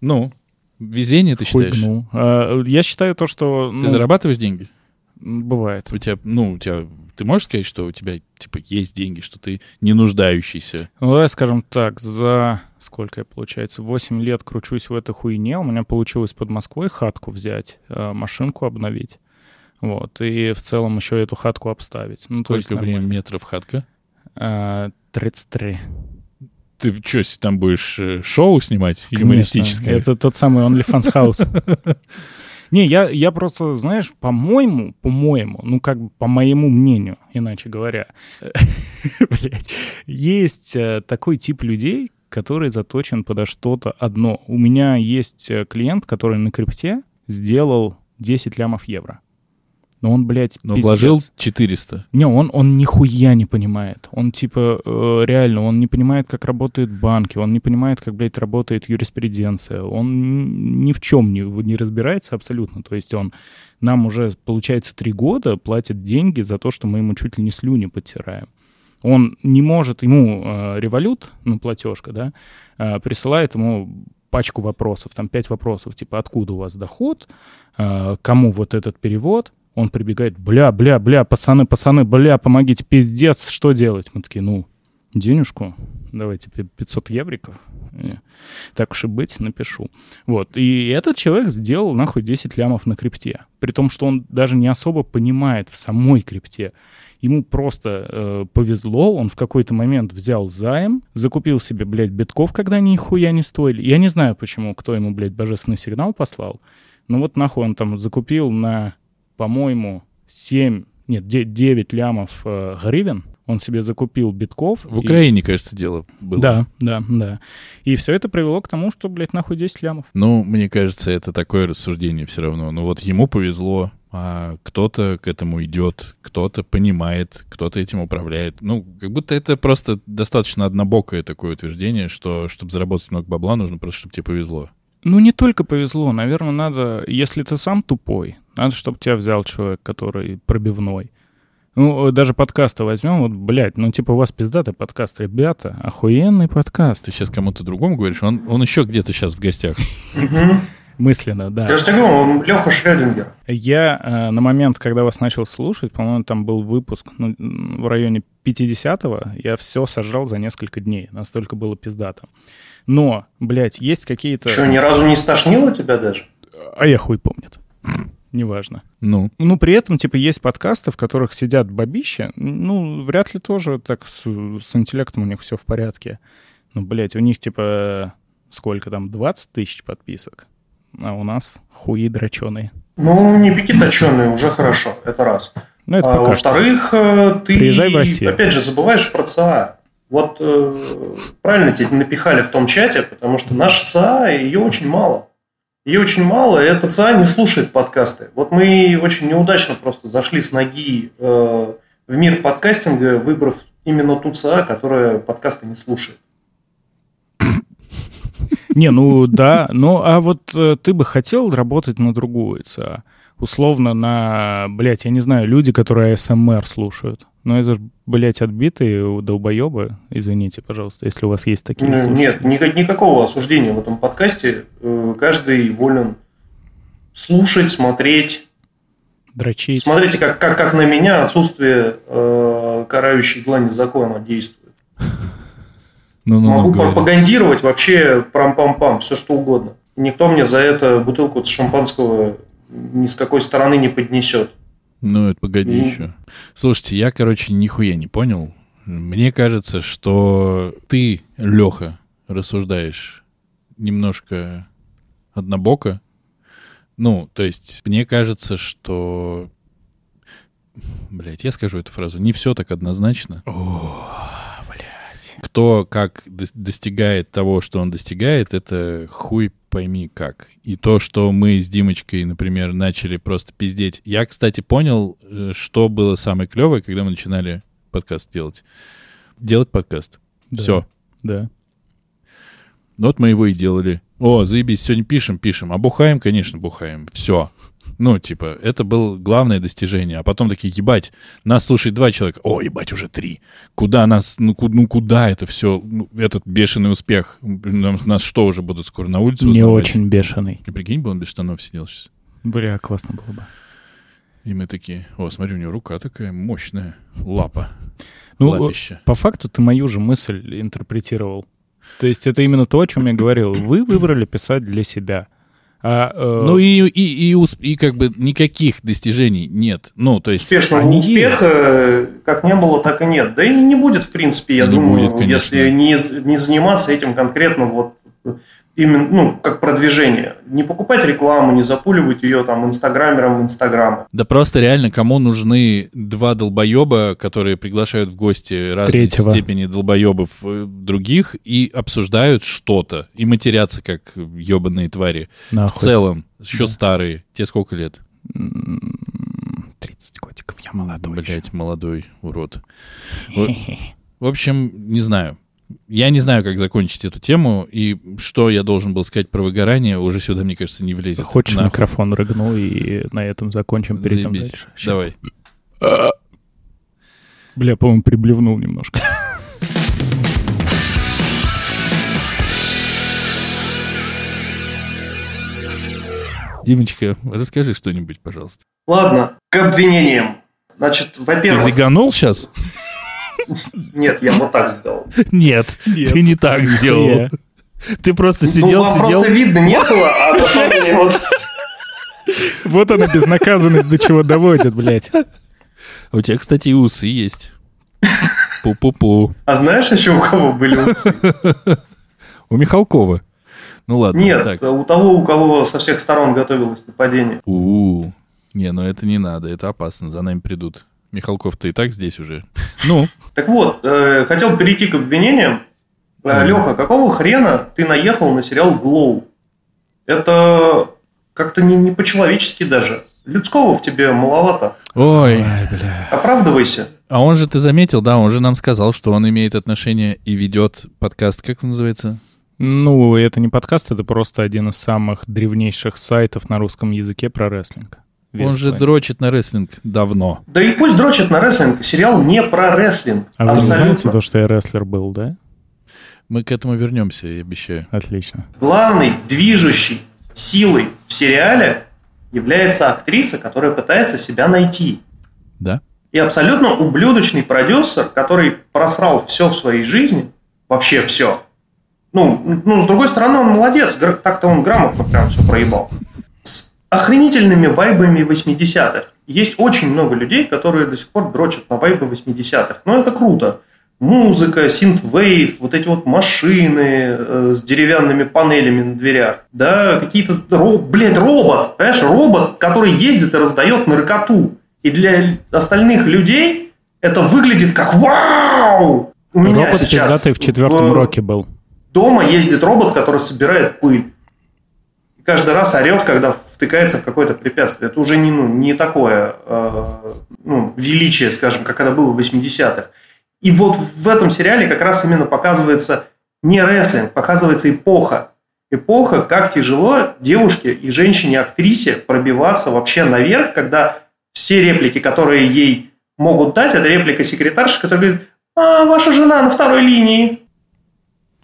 Ну, везение ты считаешь? Хуйгнул. А, я считаю то, что... Ты ну, зарабатываешь деньги? Бывает. У тебя, ну, у тебя... Ты можешь сказать, что у тебя, типа, есть деньги, что ты не нуждающийся? Ну, давай скажем так, за... Сколько я, получается? 8 лет кручусь в этой хуйне. У меня получилось под Москвой хатку взять, а, машинку обновить. Вот, и в целом еще эту хатку обставить. Ну, Сколько времени метров хатка? А, 33. Ты что, там будешь э, шоу снимать юмористическое? Это тот самый OnlyFans House. Не, я, я просто, знаешь, по-моему, по-моему, ну как бы по моему мнению, иначе говоря, есть э, такой тип людей, который заточен подо что-то одно. У меня есть э, клиент, который на крипте сделал 10 лямов евро. Но он, блядь, Но пиздец. вложил 400. Не, он, он нихуя не понимает. Он, типа, э, реально, он не понимает, как работают банки, он не понимает, как, блядь, работает юриспруденция. Он ни в чем не, не разбирается абсолютно. То есть он нам уже, получается, три года платит деньги за то, что мы ему чуть ли не слюни подтираем. Он не может, ему э, револют, ну, платежка, да, э, присылает ему пачку вопросов, там пять вопросов, типа, откуда у вас доход, э, кому вот этот перевод, он прибегает, бля, бля, бля, пацаны, пацаны, бля, помогите, пиздец, что делать? Мы такие, ну, денежку, давайте 500 евриков. Так уж и быть, напишу. Вот. И этот человек сделал нахуй 10 лямов на крипте. При том, что он даже не особо понимает в самой крипте. Ему просто э, повезло, он в какой-то момент взял займ, закупил себе, блядь, битков, когда они нихуя не стоили. Я не знаю, почему, кто ему, блядь, божественный сигнал послал. Но вот нахуй он там закупил на по-моему, 7, нет, 9 лямов э, гривен. Он себе закупил битков. В Украине, кажется, дело было. Да, да, да. И все это привело к тому, что, блядь, нахуй 10 лямов. Ну, мне кажется, это такое рассуждение все равно. Ну вот ему повезло, а кто-то к этому идет, кто-то понимает, кто-то этим управляет. Ну, как будто это просто достаточно однобокое такое утверждение, что чтобы заработать много бабла, нужно просто, чтобы тебе повезло. Ну, не только повезло. Наверное, надо, если ты сам тупой, надо, чтобы тебя взял человек, который пробивной. Ну, даже подкасты возьмем, вот, блядь, ну, типа, у вас пиздатый подкаст, ребята, охуенный подкаст. Ты сейчас кому-то другому говоришь, он, он еще где-то сейчас в гостях. Мысленно, да. Я же тебе говорю, Леха Шрёдингер. Я э, на момент, когда вас начал слушать, по-моему, там был выпуск ну, в районе 50-го, я все сожрал за несколько дней, настолько было пиздато. Но, блядь, есть какие-то... Что, ни разу не стошнило тебя даже? А я хуй помнит. Неважно. Ну. Ну, при этом, типа, есть подкасты, в которых сидят бабища. Ну, вряд ли тоже так с, с интеллектом у них все в порядке. Ну, блядь, у них, типа, сколько там, 20 тысяч подписок? А у нас хуи дроченые. Ну, не пики точеные, уже хорошо, это раз. Ну, это а, во-вторых, э, ты, Приезжай в Россию. опять же, забываешь про ЦА. Вот э, правильно тебе напихали в том чате, потому что наша ЦА, ее очень мало. Ее очень мало, и эта ЦА не слушает подкасты. Вот мы очень неудачно просто зашли с ноги э, в мир подкастинга, выбрав именно ту ЦА, которая подкасты не слушает. Не, ну да, ну а вот э, ты бы хотел работать на другую ЦА? Условно на, блядь, я не знаю, люди, которые АСМР слушают. Но это же, блядь, отбитые долбоебы. Извините, пожалуйста, если у вас есть такие Ну. Нет, никак- никакого осуждения в этом подкасте. Э, Каждый волен слушать, смотреть. Дрочить. Смотрите, как, как, как на меня отсутствие э, карающей длани закона действует. Ну, ну, ну, Могу говори. пропагандировать вообще прам-пам-пам, все что угодно. Никто мне за это бутылку шампанского ни с какой стороны не поднесет. Ну, это погоди Ну. еще. Слушайте, я, короче, нихуя не понял. Мне кажется, что ты, Леха, рассуждаешь немножко однобоко. Ну, то есть, мне кажется, что... Блять, я скажу эту фразу. Не все так однозначно. О, блядь. Кто как дос- достигает того, что он достигает, это хуй пойми как. И то, что мы с Димочкой, например, начали просто пиздеть. Я, кстати, понял, э, что было самое клевое, когда мы начинали подкаст делать. Делать подкаст. Да. Все. Да. Ну Вот мы его и делали. О, заебись, сегодня пишем, пишем. А бухаем, конечно, бухаем. Все. Ну, типа, это было главное достижение. А потом такие, ебать, нас слушает два человека. О, ебать, уже три. Куда нас, ну, ку- ну куда это все, этот бешеный успех? Нас что, уже будут скоро на улице Не узнавать? очень бешеный. И прикинь бы, он без штанов сидел сейчас. Бля, классно было бы. И мы такие, о, смотри, у него рука такая мощная, лапа, Ну, лапища. по факту ты мою же мысль интерпретировал. То есть это именно то, о чем я говорил. Вы выбрали писать для себя. А, э, Ну и, и, и, усп- и как бы никаких достижений нет. Ну, то есть Успешного Они успеха э, как не было, так и нет. Да и не будет, в принципе, я Не думаю, будет, конечно. если не, не заниматься этим конкретно вот именно, ну, как продвижение. Не покупать рекламу, не запуливать ее там инстаграмером в инстаграмы. Да просто реально, кому нужны два долбоеба, которые приглашают в гости разной Третьего. степени долбоебов э, других и обсуждают что-то, и матерятся как ебаные твари. В нахуй. целом, еще Да. старые. Те сколько лет? М, 30 годиков, я молодой. Блять, молодой урод. В, в общем, не знаю. Я не знаю, как закончить эту тему, и что я должен был сказать про выгорание, уже сюда, мне кажется, не влезет. Хочешь, Нахуй. микрофон рыгнул, и на этом закончим, перейдем Заебись. дальше. Ща. Давай. Бля, по-моему, приблевнул немножко. Димочка, расскажи что-нибудь, пожалуйста. Ладно, к обвинениям. Значит, Ты во-первых, заганул сейчас? Нет, я вот так сделал. Нет, Нет. ты не так сделал. Ты просто ну, сидел, вам сидел. просто видно не было, а на самом деле вот... Вот она безнаказанность до чего доводит, блядь. А У тебя, кстати, и усы есть. Пу-пу-пу. А знаешь еще у кого были усы? У Михалкова. Ну ладно. Нет, так. у того, у кого со всех сторон готовилось нападение. У, Не, ну это не надо, это опасно, за нами придут. Михалков-то и так здесь уже. Ну, Так вот, э, хотел перейти к обвинениям. Мгм. Леха, какого хрена ты наехал на сериал «GLOW»? Это как-то не, не по-человечески даже. Людского в тебе маловато. ой. Ай, бля. Оправдывайся. А он же, ты заметил, да, он же нам сказал, что он имеет отношение и ведет подкаст, как он называется? Ну, это не подкаст, это просто один из самых древнейших сайтов на русском языке про рестлинг. Он же Вестлайн. дрочит на рестлинг давно. Да и пусть дрочит на рестлинг. Сериал не про рестлинг. А вы знаете то, что я рестлер был, да? Мы к этому вернемся, я обещаю. Отлично. Главной движущей силой в сериале является актриса, которая пытается себя найти. Да? И абсолютно ублюдочный продюсер, который просрал все в своей жизни, вообще все. Ну, ну, с другой стороны, он молодец, так-то он грамотно прям все проебал. Охренительными вайбами 80-х. Есть очень много людей, которые до сих пор дрочат на вайбы 80-х. Но это круто. Музыка, синтвейв, вот эти вот машины э, с деревянными панелями на дверях. Да, какие-то... Ро... Блядь, робот! Понимаешь, робот, который ездит и раздает наркоту. И для остальных людей это выглядит как вау! У меня Робот сейчас пиздатый в четвертом в- роке был. Дома ездит робот, который собирает пыль. Каждый раз орет, когда втыкается в какое-то препятствие. Это уже не, ну, не такое э, ну, величие, скажем, как это было в 80-х. И вот в этом сериале как раз именно показывается не рестлинг, показывается эпоха. эпоха, как тяжело девушке и женщине-актрисе пробиваться вообще наверх, когда все реплики, которые ей могут дать, это реплика секретарши, которая говорит, а, ваша жена на второй линии.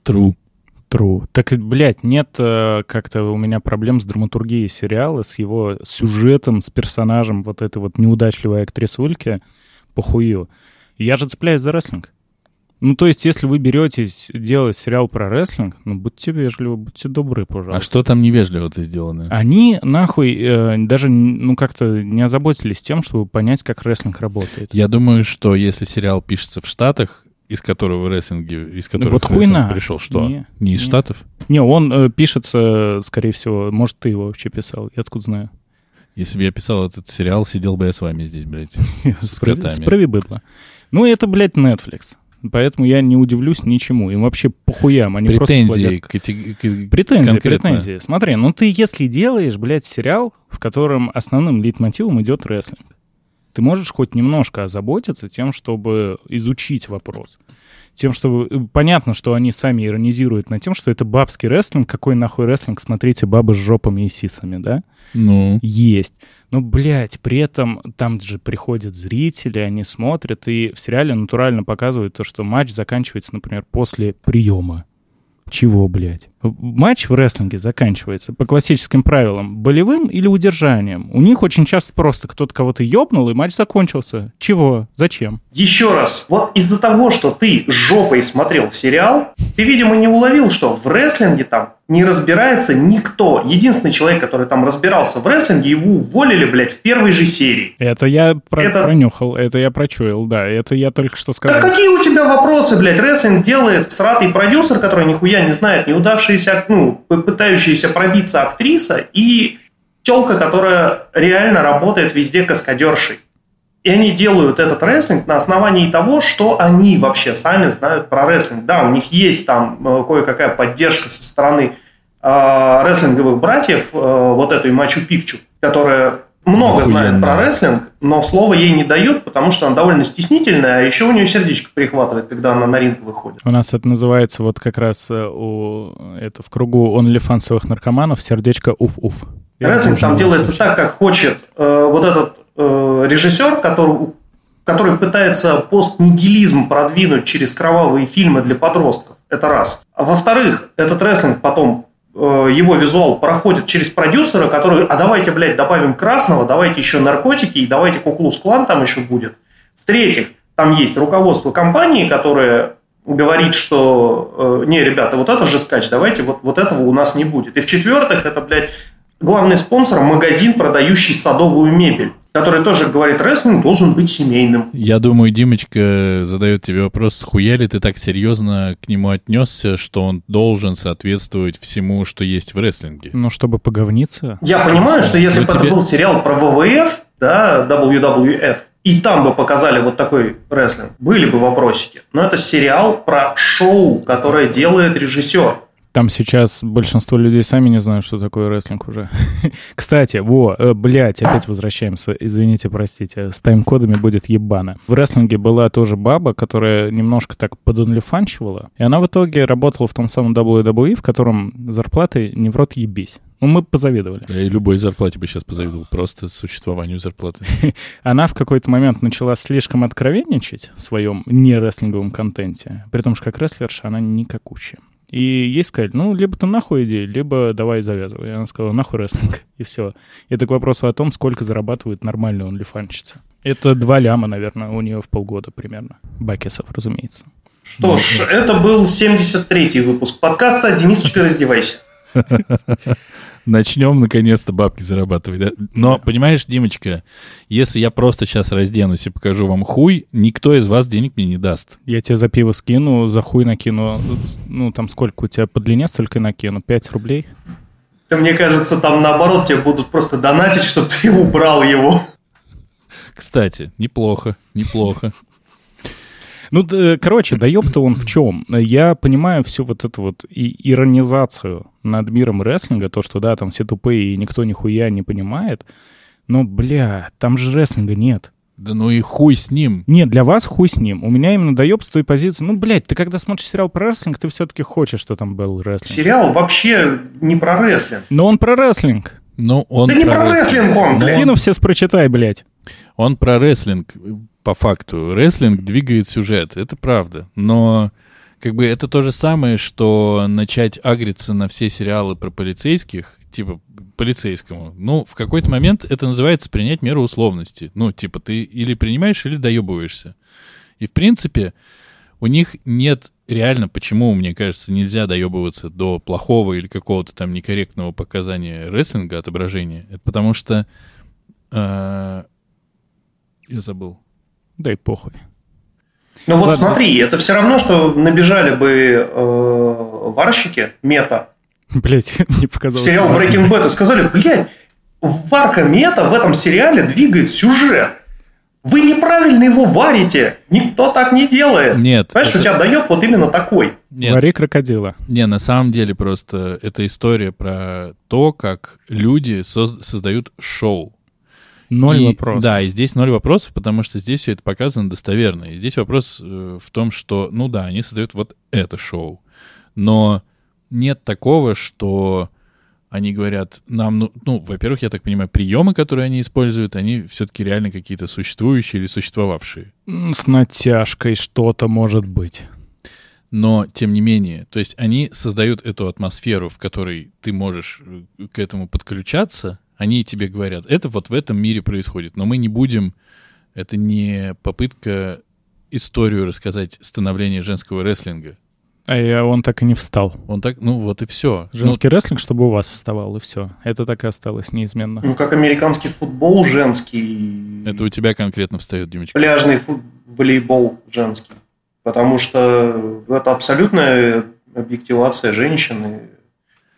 True. True. Так, блядь, нет э, как-то у меня проблем с драматургией сериала, с его сюжетом, с персонажем вот этой вот неудачливой актрисы Ульки, похую. Я же цепляюсь за рестлинг. Ну, то есть, если вы беретесь делать сериал про рестлинг, ну, будьте вежливы, будьте добры, пожалуйста. А что там невежливо-то сделано? Они, нахуй, э, даже, ну, как-то не озаботились тем, чтобы понять, как рестлинг работает. Я думаю, что если сериал пишется в Штатах, из которого рестлинги, из которых Вот рестлинг хуйна. пришел, что? Не, Не, из не. Штатов? Не, он э, пишется, скорее всего, может, ты его вообще писал, я откуда знаю. Если бы я писал этот сериал, сидел бы я с вами здесь, блядь. Котами. справи быдло. Ну, это, блядь, Netflix. Поэтому я не удивлюсь ничему. Им вообще похуям. Они просто Претензии плодят. к эти- к- Претензии, конкретно. претензии. Смотри, ну ты если делаешь, блядь, сериал, в котором основным лейтмотивом идет рестлинг, ты можешь хоть немножко озаботиться тем, чтобы изучить вопрос. Тем, чтобы... э, Понятно, что они сами иронизируют над тем, что это бабский рестлинг. Какой нахуй рестлинг? Смотрите, бабы с жопами и сисами, да? Ну, Есть. Но, блядь, при этом там же приходят зрители, они смотрят, и в сериале натурально показывают то, что матч заканчивается, например, после приема. Чего, блядь? Матч в рестлинге заканчивается по классическим правилам болевым или удержанием. У них очень часто просто кто-то кого-то ёбнул, и матч закончился. Чего? Зачем? Еще раз, вот из-за того, что ты жопой смотрел сериал, ты, видимо, не уловил, что в рестлинге там не разбирается никто. Единственный человек, который там разбирался в рестлинге, его уволили, блядь, в первой же серии. Это я про- Это- пронюхал, это я прочуял, да. Это я только что Да сказал. какие у тебя вопросы, блядь? Рестлинг делает всратый продюсер, который нихуя не знает, неудавшаяся, ну, пытающаяся пробиться актриса и телка, которая реально работает везде каскадершей. И они делают этот рестлинг на основании того, что они вообще сами знают про рестлинг. Да, у них есть там э, кое-какая поддержка со стороны э, рестлинговых братьев, э, вот этой Мачу Пикчу, которая много знает про рестлинг, но слова ей не дают, потому что она довольно стеснительная, а еще у нее сердечко перехватывает, когда она на ринг выходит. У нас это называется вот как раз э, у, это в кругу онлифансовых наркоманов сердечко уф-уф. Рестлинг там делается так, как хочет э, вот этот э, режиссер, который, который пытается постнигилизм продвинуть через кровавые фильмы для подростков. Это раз. А во-вторых, этот рестлинг потом, его визуал проходит через продюсера, который, а давайте, блядь, добавим красного, давайте еще наркотики, и давайте Куклус Клан там еще будет. В-третьих, там есть руководство компании, которое говорит, что э, не, ребята, вот это же скач, давайте вот, вот этого у нас не будет. И в-четвертых, это, блядь, главный спонсор – магазин, продающий садовую мебель, который тоже говорит, рестлинг должен быть семейным. я думаю, Димочка задает тебе вопрос, хуя ли ты так серьезно к нему отнесся, что он должен соответствовать всему, что есть в рестлинге? Ну, чтобы поговниться. Я понимаю, что если Ну, бы тебе- это был сериал про ВВФ, да, WWF, и там бы показали вот такой рестлинг, были бы вопросики. Но это сериал про шоу, которое делает режиссер. Там сейчас большинство людей сами не знают, что такое рестлинг уже. Кстати, во, э, блядь, опять возвращаемся. Извините, простите. С тайм-кодами будет ебано. В рестлинге была тоже баба, которая немножко так подонлифанчивала. И она в итоге работала в том самом WWE, в котором зарплаты не в рот ебись. Ну, мы позавидовали. Я и любой зарплате бы сейчас позавидовал, просто существованию зарплаты. Она в какой-то момент начала слишком откровенничать в своем нерестлинговом контенте. При том, что как рестлерша она никакущая. И ей сказали, ну, либо ты нахуй иди, либо давай завязывай. И она сказала, нахуй рестлинг, и все. Это к вопросу о том, сколько зарабатывает нормальная онлифанщица. Это два ляма, наверное, у нее в полгода примерно. Бакисов, разумеется. Что ж, это был 73-й выпуск подкаста «Денисочка, раздевайся». Начнем, наконец-то, бабки зарабатывать, да? Но, понимаешь, Димочка, если я просто сейчас разденусь и покажу вам хуй, никто из вас денег мне не даст. Я тебе за пиво скину, за хуй накину. Ну, там сколько у тебя по длине, столько и накину. 5 рублей? Да мне кажется, там наоборот тебе будут просто донатить, чтобы ты убрал его. Кстати, неплохо, неплохо. Ну, да, короче, да ёб-то он в чем? Я понимаю всю вот эту вот и иронизацию над миром рестлинга, то, что, да, там все тупые и никто нихуя не понимает, но, бля, там же рестлинга нет. Да ну и хуй с ним. Нет, для вас хуй с ним. У меня именно доеб с той позиции. Ну, блядь, ты когда смотришь сериал про рестлинг, ты все-таки хочешь, что там был рестлинг. Сериал вообще не про рестлинг. Но он про рестлинг. Ну, он Да не про рестлинг он, блядь. Синопсис прочитай, блядь. Он про рестлинг, по факту. Рестлинг двигает сюжет, это правда. Но как бы это то же самое, что начать агриться на все сериалы про полицейских, типа полицейскому. Ну, в какой-то момент это называется принять меру условности. Ну, типа ты или принимаешь, или доебываешься. И, в принципе, у них нет реально, почему, мне кажется, нельзя доебываться до плохого или какого-то там некорректного показания рестлинга, отображения. Это потому что... э, я забыл. Да и похуй. Ну вот Ладно. смотри, это все равно, что набежали бы э, варщики мета Блять, мне показалось. сериал. Breaking Bad и сказали, блядь, варка мета в этом сериале двигает сюжет. Вы неправильно его варите. Никто так не делает. Нет. Понимаешь, это- у тебя доеб вот именно такой. Нет, Вари крокодила. Не, на самом деле просто это история про то, как люди соз- создают шоу. Ноль И- вопросов. Да, и здесь ноль вопросов, потому что здесь все это показано достоверно. И здесь вопрос э, в том, что, ну да, они создают вот это шоу. Но нет такого, что они говорят, нам, ну, ну, во-первых, я так понимаю, приемы, которые они используют, они все-таки реально какие-то существующие или существовавшие. С натяжкой что-то может быть. Но, тем не менее, то есть они создают эту атмосферу, в которой ты можешь э, к этому подключаться, они тебе говорят, это вот в этом мире происходит, но мы не будем, это не попытка историю рассказать становления женского рестлинга. А я, он так и не встал. Он так, ну вот и все. Женский рестлинг, чтобы у вас вставал, и все. Это так и осталось неизменно. Ну, как американский футбол женский. это у тебя конкретно встает, Димочка. пляжный фут- волейбол женский. Потому что это абсолютная объективация женщины.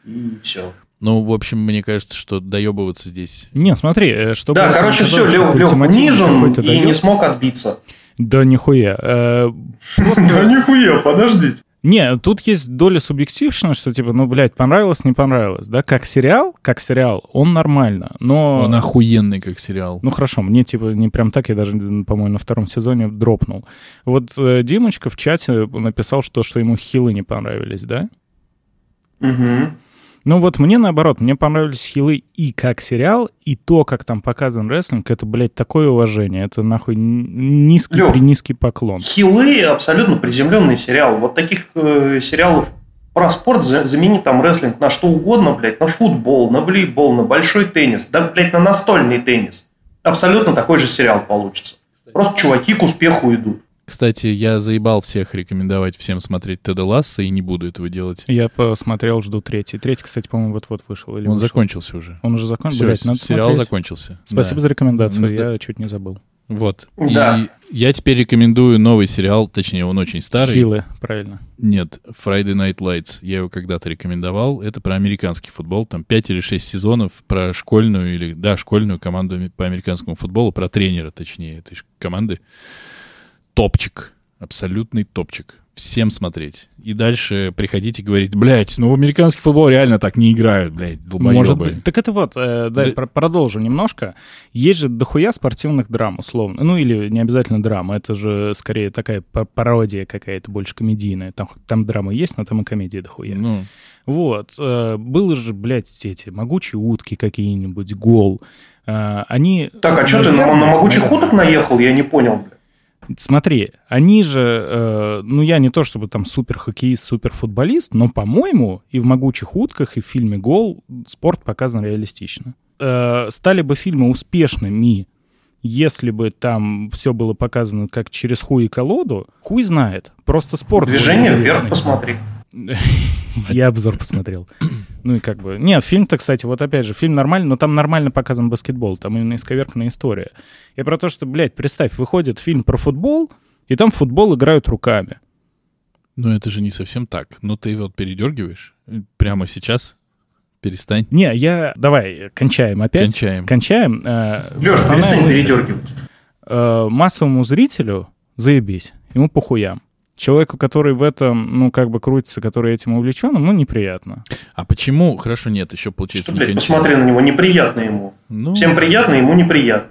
И все. Ну, в общем, мне кажется, что доебываться здесь... Не, смотри, э, чтобы... Да, короче, все, Лев, Лев унижен и доёб. не смог отбиться. Да нихуя. Э, Да нихуя, подождите. Не, тут есть доля субъективщины, что типа, ну, блядь, понравилось, не понравилось, да? Как сериал, как сериал, он нормально, но... Он охуенный как сериал. Ну хорошо, мне типа не прям так, я даже, по-моему, на втором сезоне дропнул. Вот э, Димочка в чате написал, что, что ему хилы не понравились, да? Мгм. Ну вот мне наоборот, мне понравились хилы и как сериал, и то, как там показан рестлинг, это, блядь, такое уважение. Это нахуй низкий Лёв. при низкий поклон. Хилы абсолютно приземленный сериал. Вот таких э, сериалов про спорт за- замени там рестлинг на что угодно, блядь, на футбол, на волейбол, на большой теннис, да, блядь, на настольный теннис. Абсолютно такой же сериал получится. Просто чуваки к успеху идут. Кстати, я заебал всех рекомендовать всем смотреть Теда Ласса и не буду этого делать. Я посмотрел, жду третий. Третий, кстати, по-моему, вот-вот вышел. Или Он вышел? закончился уже. Он уже закончил? Всё, Блядь, надо сериал смотреть. закончился. Спасибо Да. за рекомендацию, Мы сда- я чуть не забыл. Вот. Да. И я теперь рекомендую новый сериал, точнее, он очень старый. Хилы, правильно. Нет, Friday Night Lights. Я его когда-то рекомендовал. Это про американский футбол. Там 5 или 6 сезонов про школьную или, да, школьную команду по американскому футболу, про тренера, точнее, этой команды. Топчик. Абсолютный топчик. Всем смотреть. И дальше приходите и говорить, блядь, ну в американский футбол реально так не играют, блядь, долбоебы. Может быть. Так это вот, э, дай Да. про- продолжу немножко. Есть же дохуя спортивных драм, условно. Ну, или не обязательно драма, это же скорее такая па- пародия какая-то, больше комедийная. Там, там драма есть, но там и комедия дохуя. Ну, Вот. э, было же, блядь, эти могучие утки какие-нибудь, гол. Э, Они... Так, а что ты на, на могучих уток наехал? Я не понял, блядь. Смотри, они же, э, ну я не то чтобы там супер хоккеист, супер футболист, но, по-моему, и в «Могучих утках», и в фильме «Гол» спорт показан реалистично. Э, стали бы фильмы успешными, если бы там все было показано как через хуй и колоду, хуй знает. Просто спорт. Движение вверх посмотри. Я обзор посмотрел. Ну и как бы... Нет, фильм-то, кстати, вот опять же, фильм нормальный, но там нормально показан баскетбол, там именно исковерканная история. Я про то, что, блядь, представь, выходит фильм про футбол, и там футбол играют руками. ну это же не совсем так. Ну ты вот передергиваешь. Прямо сейчас перестань. Не, я... Давай, кончаем опять. Кончаем. Кончаем. Э, Леш, перестань мысль. передергивать. Э, массовому зрителю заебись, ему похуям. Человеку, который в этом, ну, как бы крутится, который этим увлечен, ему неприятно. А почему? Хорошо, нет, еще получается Что, блядь, посмотри на него, неприятно ему. Ну, Всем приятно, ему неприятно.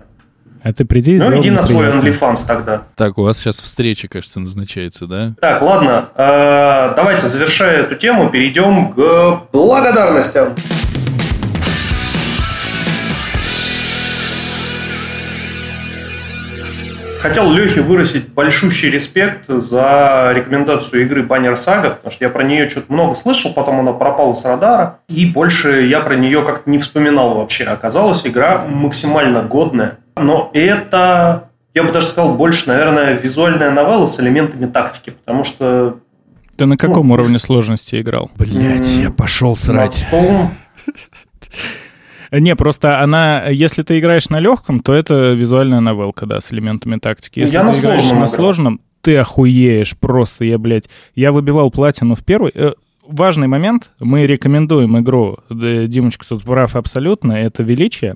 А ты приди Ну, иди на свой. OnlyFans тогда. Так, у вас сейчас встреча, кажется, назначается, да? Так, ладно, э, давайте, завершая эту тему, перейдем к благодарностям. Хотел Лехе выразить большущий респект за рекомендацию игры Banner Saga, потому что я про нее что-то много слышал, потом она пропала с радара, и больше я про нее как-то не вспоминал вообще. Оказалась игра максимально годная, но это, я бы даже сказал, больше, наверное, визуальная новелла с элементами тактики, потому что Ты на каком Ну, уровне сложности играл? Блять, я пошел срать. на том- Не, просто она, если ты играешь на легком, то это визуальная новелка, да, с элементами тактики. Если Я ты на играешь сложном на сложном, ты охуеешь просто, я, блядь. Я выбивал платину в первый. э, важный момент, мы рекомендуем игру, Димочка тут прав абсолютно, это величие,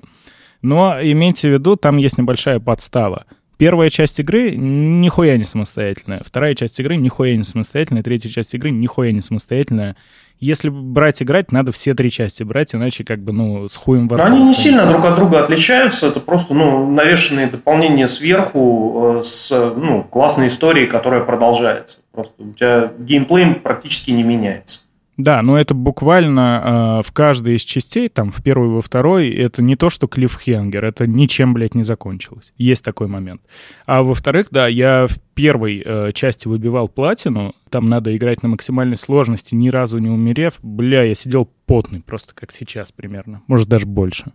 но имейте в виду, там есть небольшая подстава. Первая часть игры нихуя не самостоятельная, вторая часть игры нихуя не самостоятельная, третья часть игры нихуя не самостоятельная. Если брать играть, надо все три части брать, иначе как бы, ну, с хуем во Но рту они не сильно друг от друга отличаются, это просто ну, навешенные дополнения сверху э, с ну, классной историей, которая продолжается. Просто у тебя геймплей практически не меняется. Да, но это буквально э, в каждой из частей, там, в первой во второй, это не то, что клиффхенгер, это ничем, блядь, не закончилось. Есть такой момент. А во-вторых, да, я в первой э, части выбивал платину, там надо играть на максимальной сложности, ни разу не умерев. Бля, я сидел потный, просто как сейчас примерно, может, даже больше.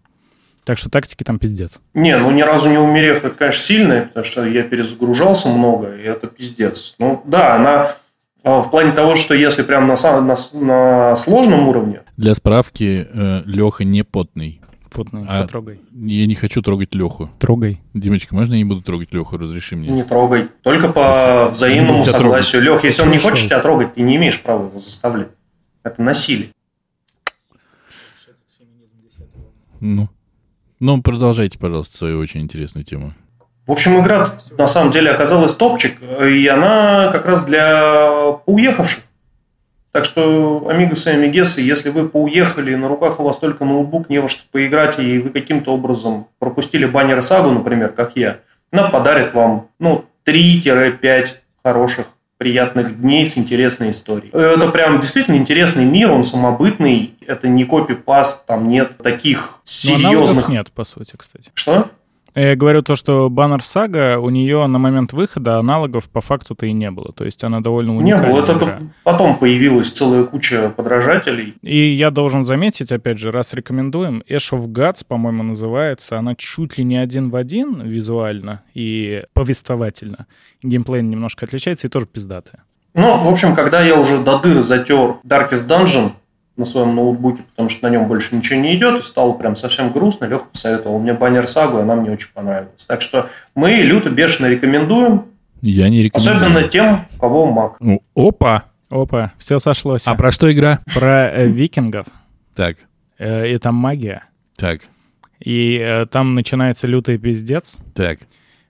Так что тактики там пиздец. Не, ну ни разу не умерев, это, конечно, сильно, потому что я перезагружался много, и это пиздец. Ну да, она в плане того, что если прям на, сам- на, на сложном уровне, Для справки, Леха не потный. Потный, А- потрогай. Я не хочу трогать Леху. Трогай. Димочка, можно я не буду трогать Леху? Разреши мне. не трогай. Только по Спасибо. взаимному согласию. Лех, если он не хочет тебя трогать, ты не имеешь права его заставлять. Это насилие. Ну. Ну, продолжайте, пожалуйста, свою очень интересную тему. В общем, игра на самом деле оказалась топчик, и она как раз для поуехавших. Так что, амигосы и амигесы, если вы поуехали, на руках у вас только ноутбук, не во что поиграть, и вы каким-то образом пропустили баннер сагу, например, как я, она подарит вам ну, 3-5 хороших, приятных дней с интересной историей. Это прям действительно интересный мир, он самобытный, это не копипаст, там нет таких Но аналогов серьезных... нет, по сути, кстати. Что? Я говорю то, что Баннер Сага, у нее на момент выхода аналогов по факту-то и не было. То есть она довольно Не уникальная было, это игра. потом появилась целая куча подражателей. И я должен заметить, опять же, раз рекомендуем, Ash of Gods, по-моему, называется, она чуть ли не один в один визуально и повествовательно. Геймплей немножко отличается и тоже пиздатая. Ну, в общем, когда я уже до дыры затер Darkest Dungeon на своем ноутбуке, потому что на нем больше ничего не идет, и стало прям совсем грустно, Леха посоветовал мне баннер сагу, и она мне очень понравилась. Так что мы люто бешено рекомендуем, Я не рекомендую. особенно тем, у кого Mac. Ну, Опа! Опа, все сошлось. А про что игра? Про э, викингов, Так, э, и там магия. так, И э, там начинается лютый пиздец. так,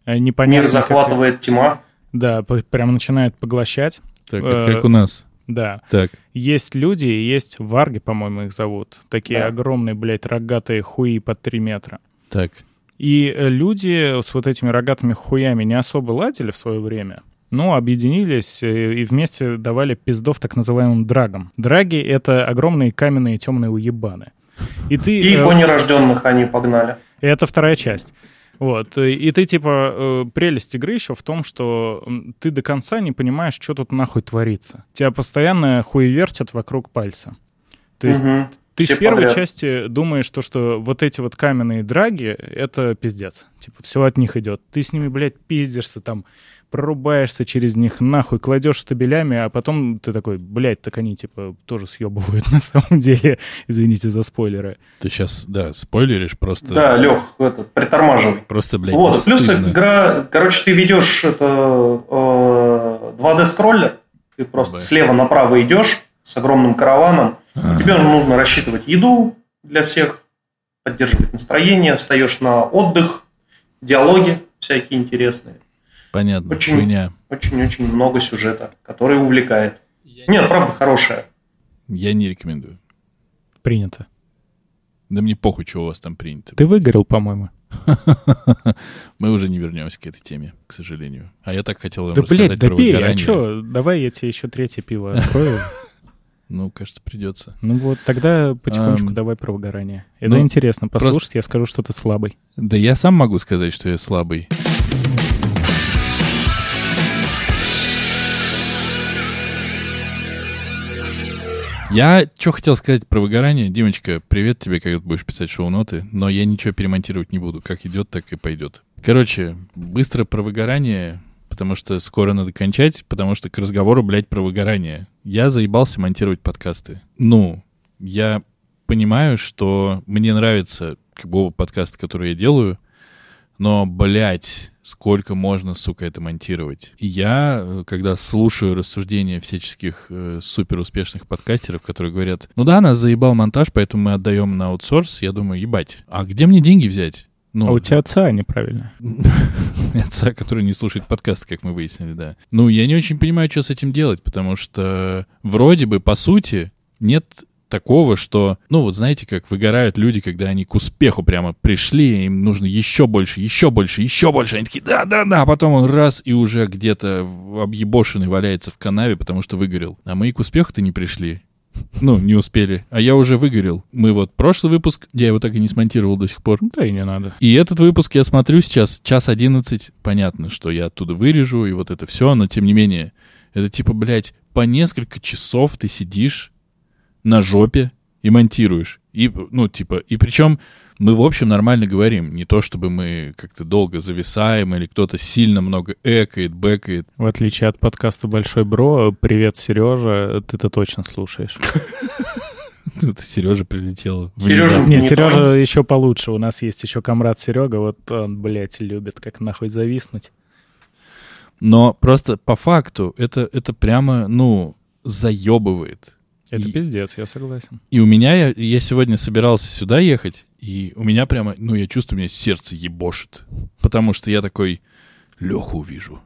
Э, непонятно, Мир как- захватывает тьма. Да, по- прям начинает поглощать. так. Это как у нас. Да. Так, Есть люди, есть варги, по-моему, их зовут. Такие Да. огромные, блядь, рогатые хуи под 3 метра. так. И э, люди с вот этими рогатыми хуями не особо ладили в свое время. Но объединились э, и вместе давали пиздов так называемым драгам. Драги — это огромные каменные темные уебаны. И ты... И э, кони рожденных они погнали. и это вторая часть. Вот. э, И ты, типа, э, прелесть игры еще в том, что ты до конца не понимаешь, что тут нахуй творится. Тебя постоянно хуевертят вокруг пальца. То есть Мгм. Ты Все в первой подряд. части думаешь, то, что вот эти вот каменные драги — это пиздец. Типа, все от них идет. Ты с ними, блядь, пиздишься там, прорубаешься через них нахуй, кладешь штабелями, а потом ты такой, блядь, так они, типа, тоже съебывают на самом деле. Извините за спойлеры. Ты сейчас, да, спойлеришь просто. Да, Лех, этот, притормаживай. Просто, блядь, Вот, плюс стыдно. игра, короче, ты ведешь это э, 2D скроллер, ты просто Да. слева направо идешь с огромным караваном, А, тебе нужно рассчитывать еду для всех, поддерживать настроение, встаешь на отдых, диалоги всякие интересные. Понятно, Очень- хуйня. Очень-очень много сюжета, который увлекает. Нет, правда хорошая. Я не рекомендую. Принято. Да мне похуй, что у вас там принято. Ты выгорел, по-моему. Мы уже не вернемся к этой теме, к сожалению. А я так хотел вам Да, рассказать блядь, про да пей, а выгорание. что? Давай я тебе еще третье пиво открою. Ну, кажется, придется. Ну вот, тогда потихонечку Ам, давай про выгорание. Это ну, интересно просто- послушать, я скажу, что ты слабый. Да я сам могу сказать, что я слабый. Я что хотел сказать про выгорание. Димочка, привет тебе, когда будешь писать шоу-ноты, но я ничего перемонтировать не буду. Как идет, так и пойдет. Короче, быстро про выгорание, потому что скоро надо кончать, потому что к разговору, блядь, про выгорание. Я заебался монтировать подкасты. Ну, я понимаю, что мне нравится как бы оба подкаста, которые я делаю, но, блядь, сколько можно, сука, это монтировать. И я, э, когда слушаю рассуждения всяческих э, суперуспешных подкастеров, которые говорят, ну да, нас заебал монтаж, поэтому мы отдаем на аутсорс, я думаю, ебать, а где мне деньги взять? Ну, а у тебя отца неправильно. отца, который не слушает подкаст, как мы выяснили, да. Ну, я не очень понимаю, что с этим делать, потому что вроде бы, по сути, нет такого, что, ну, вот знаете, как выгорают люди, когда они к успеху прямо пришли, им нужно еще больше, еще больше, еще больше. Они такие, да-да-да, а потом он раз и уже где-то объебошенный валяется в канаве, потому что выгорел. А мы и к успеху-то не пришли. Ну, не успели. А я уже выгорел. Мы вот прошлый выпуск, я его так и не смонтировал до сих пор. Да и не надо. И этот выпуск я смотрю сейчас, час 11, понятно, что я оттуда вырежу, и вот это все, но тем не менее, это типа, блядь, по несколько часов ты сидишь на жопе и монтируешь. И, ну, типа, и причем мы, в общем, нормально говорим. Не то, чтобы мы как-то долго зависаем, или кто-то сильно много экает, бэкает. В отличие от подкаста «Большой Бро», «Привет, Сережа», ты-то точно слушаешь. Тут Сережа прилетел. Сережа. Не, Сережа еще получше. У нас есть еще комрад Серега, вот он, блядь, любит как нахуй зависнуть. Но просто по факту это, это прямо, ну, заебывает. Это И- пиздец, я согласен. И у меня, я, я сегодня собирался сюда ехать, и у меня прямо, ну, я чувствую, у меня сердце ебошит. Потому что я такой, Леху увижу.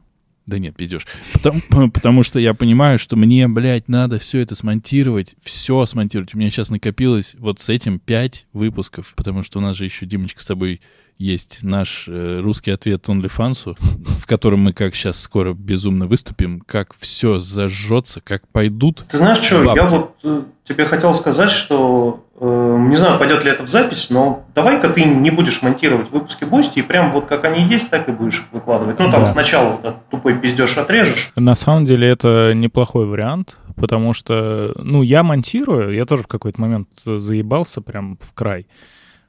Да нет, пиздешь. Потому, потому что я понимаю, что мне, блядь, надо все это смонтировать, все смонтировать. У меня сейчас накопилось вот с этим пять выпусков, потому что у нас же еще, Димочка, с тобой есть наш э, русский ответ OnlyFans, в котором мы, как сейчас скоро безумно выступим, как все зажжется, как пойдут. Ты знаешь что, Бабки. я вот э, тебе хотел сказать, что не знаю, пойдет ли это в запись, но давай-ка ты не будешь монтировать выпуски Boosty, и прям вот как они есть, так и будешь их выкладывать. Ну, там Да. сначала вот этот тупой пиздеж отрежешь. На самом деле это неплохой вариант, потому что, ну, я монтирую, я тоже в какой-то момент заебался прям в край.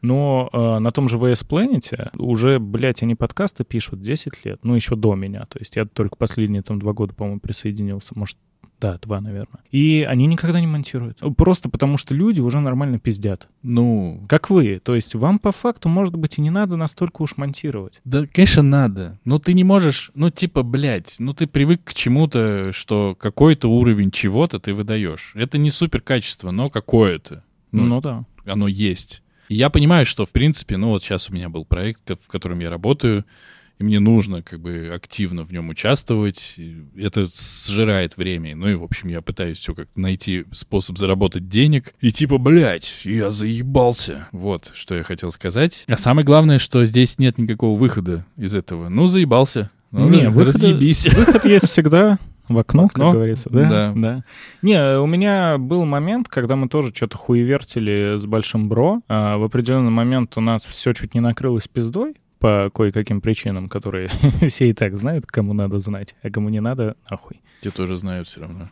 Но э, на том же VS Planet уже, блядь, они подкасты пишут 10 лет, ну, еще до меня. То есть я только последние там два года, по-моему, присоединился. Может, да, два, наверное. И они никогда не монтируют. Просто потому что люди уже нормально пиздят. Ну, Как вы. То есть вам по факту, может быть, и не надо настолько уж монтировать. Да, конечно, надо. Но ты не можешь, ну, типа, блядь, ну, ты привык к чему-то, что какой-то уровень чего-то ты выдаешь. Это не супер качество, но какое-то. Ну, Ну, да. оно есть. И я понимаю, что, в принципе, ну, вот сейчас у меня был проект, в котором я работаю, и мне нужно, как бы, активно в нем участвовать. И Это сжирает время. Ну, и, в общем, я пытаюсь все как-то найти способ заработать денег. И типа, блядь, я заебался. Вот, что я хотел сказать. А самое главное, что здесь нет никакого выхода из этого. Ну, заебался. Ну, Не, раз- выхода- разъебись. Выход есть всегда в окно, В окно? как говорится, да? Да. Не, у меня был момент, когда мы тоже что-то хуевертили с Большим Бро. А в определенный момент у нас все чуть не накрылось пиздой по кое-каким причинам, которые все и так знают, кому надо знать, а кому не надо, нахуй. Те тоже знают все равно.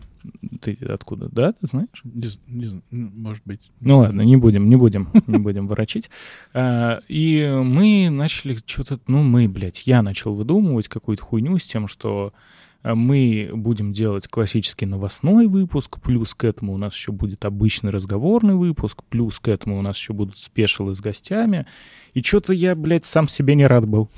Ты откуда? Да, ты знаешь? Не не ну, может быть. Не Ну знаю. ладно, не будем, не будем, не будем ворочить. А, И мы начали что-то, ну мы, блядь, я начал выдумывать какую-то хуйню с тем, что мы будем делать классический новостной выпуск, плюс к этому у нас еще будет обычный разговорный выпуск, плюс к этому у нас еще будут спешилы с гостями. И что-то я, блядь, сам себе не рад был.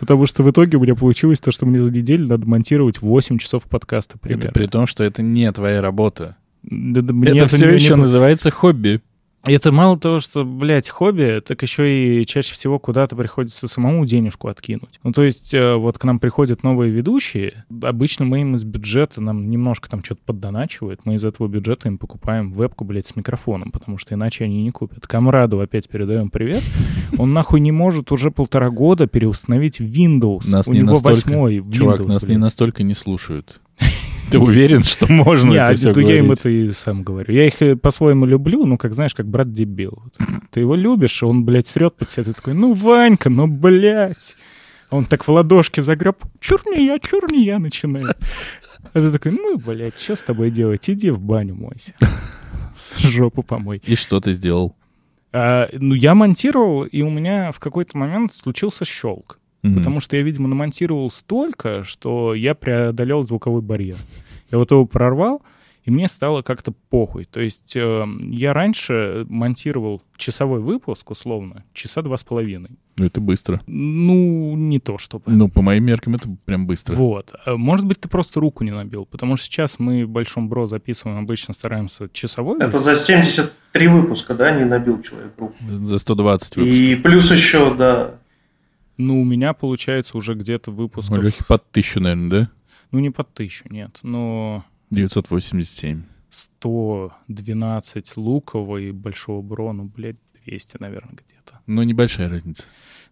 Потому что в итоге у меня получилось то, что мне за неделю надо монтировать 8 часов подкаста примерно. Это при том, что это не твоя работа. Да- это все не еще было- называется хобби. Это мало того, что, блядь, хобби, так еще и чаще всего куда-то приходится самому денежку откинуть. Ну, то есть, э, вот к нам приходят новые ведущие, обычно мы им из бюджета, нам немножко там что-то поддоначивают, мы из этого бюджета им покупаем вебку, блядь, с микрофоном, потому что иначе они не купят. Камраду опять передаем привет. Он нахуй не может уже полтора года переустановить Windows. Нас У не него настолько- восьмой Windows, Чувак, нас не блядь. настолько не слушают. Ты уверен, что можно это а все то я им говорить? это и сам говорю. Я их э, по-своему люблю, ну, как знаешь, как брат дебил. Вот. Ты его любишь, он, блядь, срет под себя, ты такой, ну, Ванька, ну, блядь. А Он так в ладошки загреб, чур не я, чур не я, начинает. А ты такой, ну, блядь, что с тобой делать? Иди в баню мойся. Жопу помой. И что ты сделал? А, ну, я монтировал, и у меня в какой-то момент случился щелк. Мгм. Потому что я, видимо, намонтировал столько, что я преодолел звуковой барьер. Я вот его прорвал, и мне стало как-то похуй. То есть э, я раньше монтировал часовой выпуск, условно, часа два с половиной. Ну, это быстро. Ну, не то чтобы. Ну, по моим меркам, это прям быстро. Вот. А Может быть, ты просто руку не набил, потому что сейчас мы в Большом Бро записываем, обычно стараемся часовой. Это за 73 выпуска, да, не набил человек руку. За 120 выпусков. И плюс еще, да, Ну, у меня получается уже где-то выпусков... У Лехи под тысячу, наверное, да? Ну, не под тысячу, нет. Но 987. 112 лукового и большого бро, ну, блядь, 200, наверное, где-то. Ну, небольшая разница.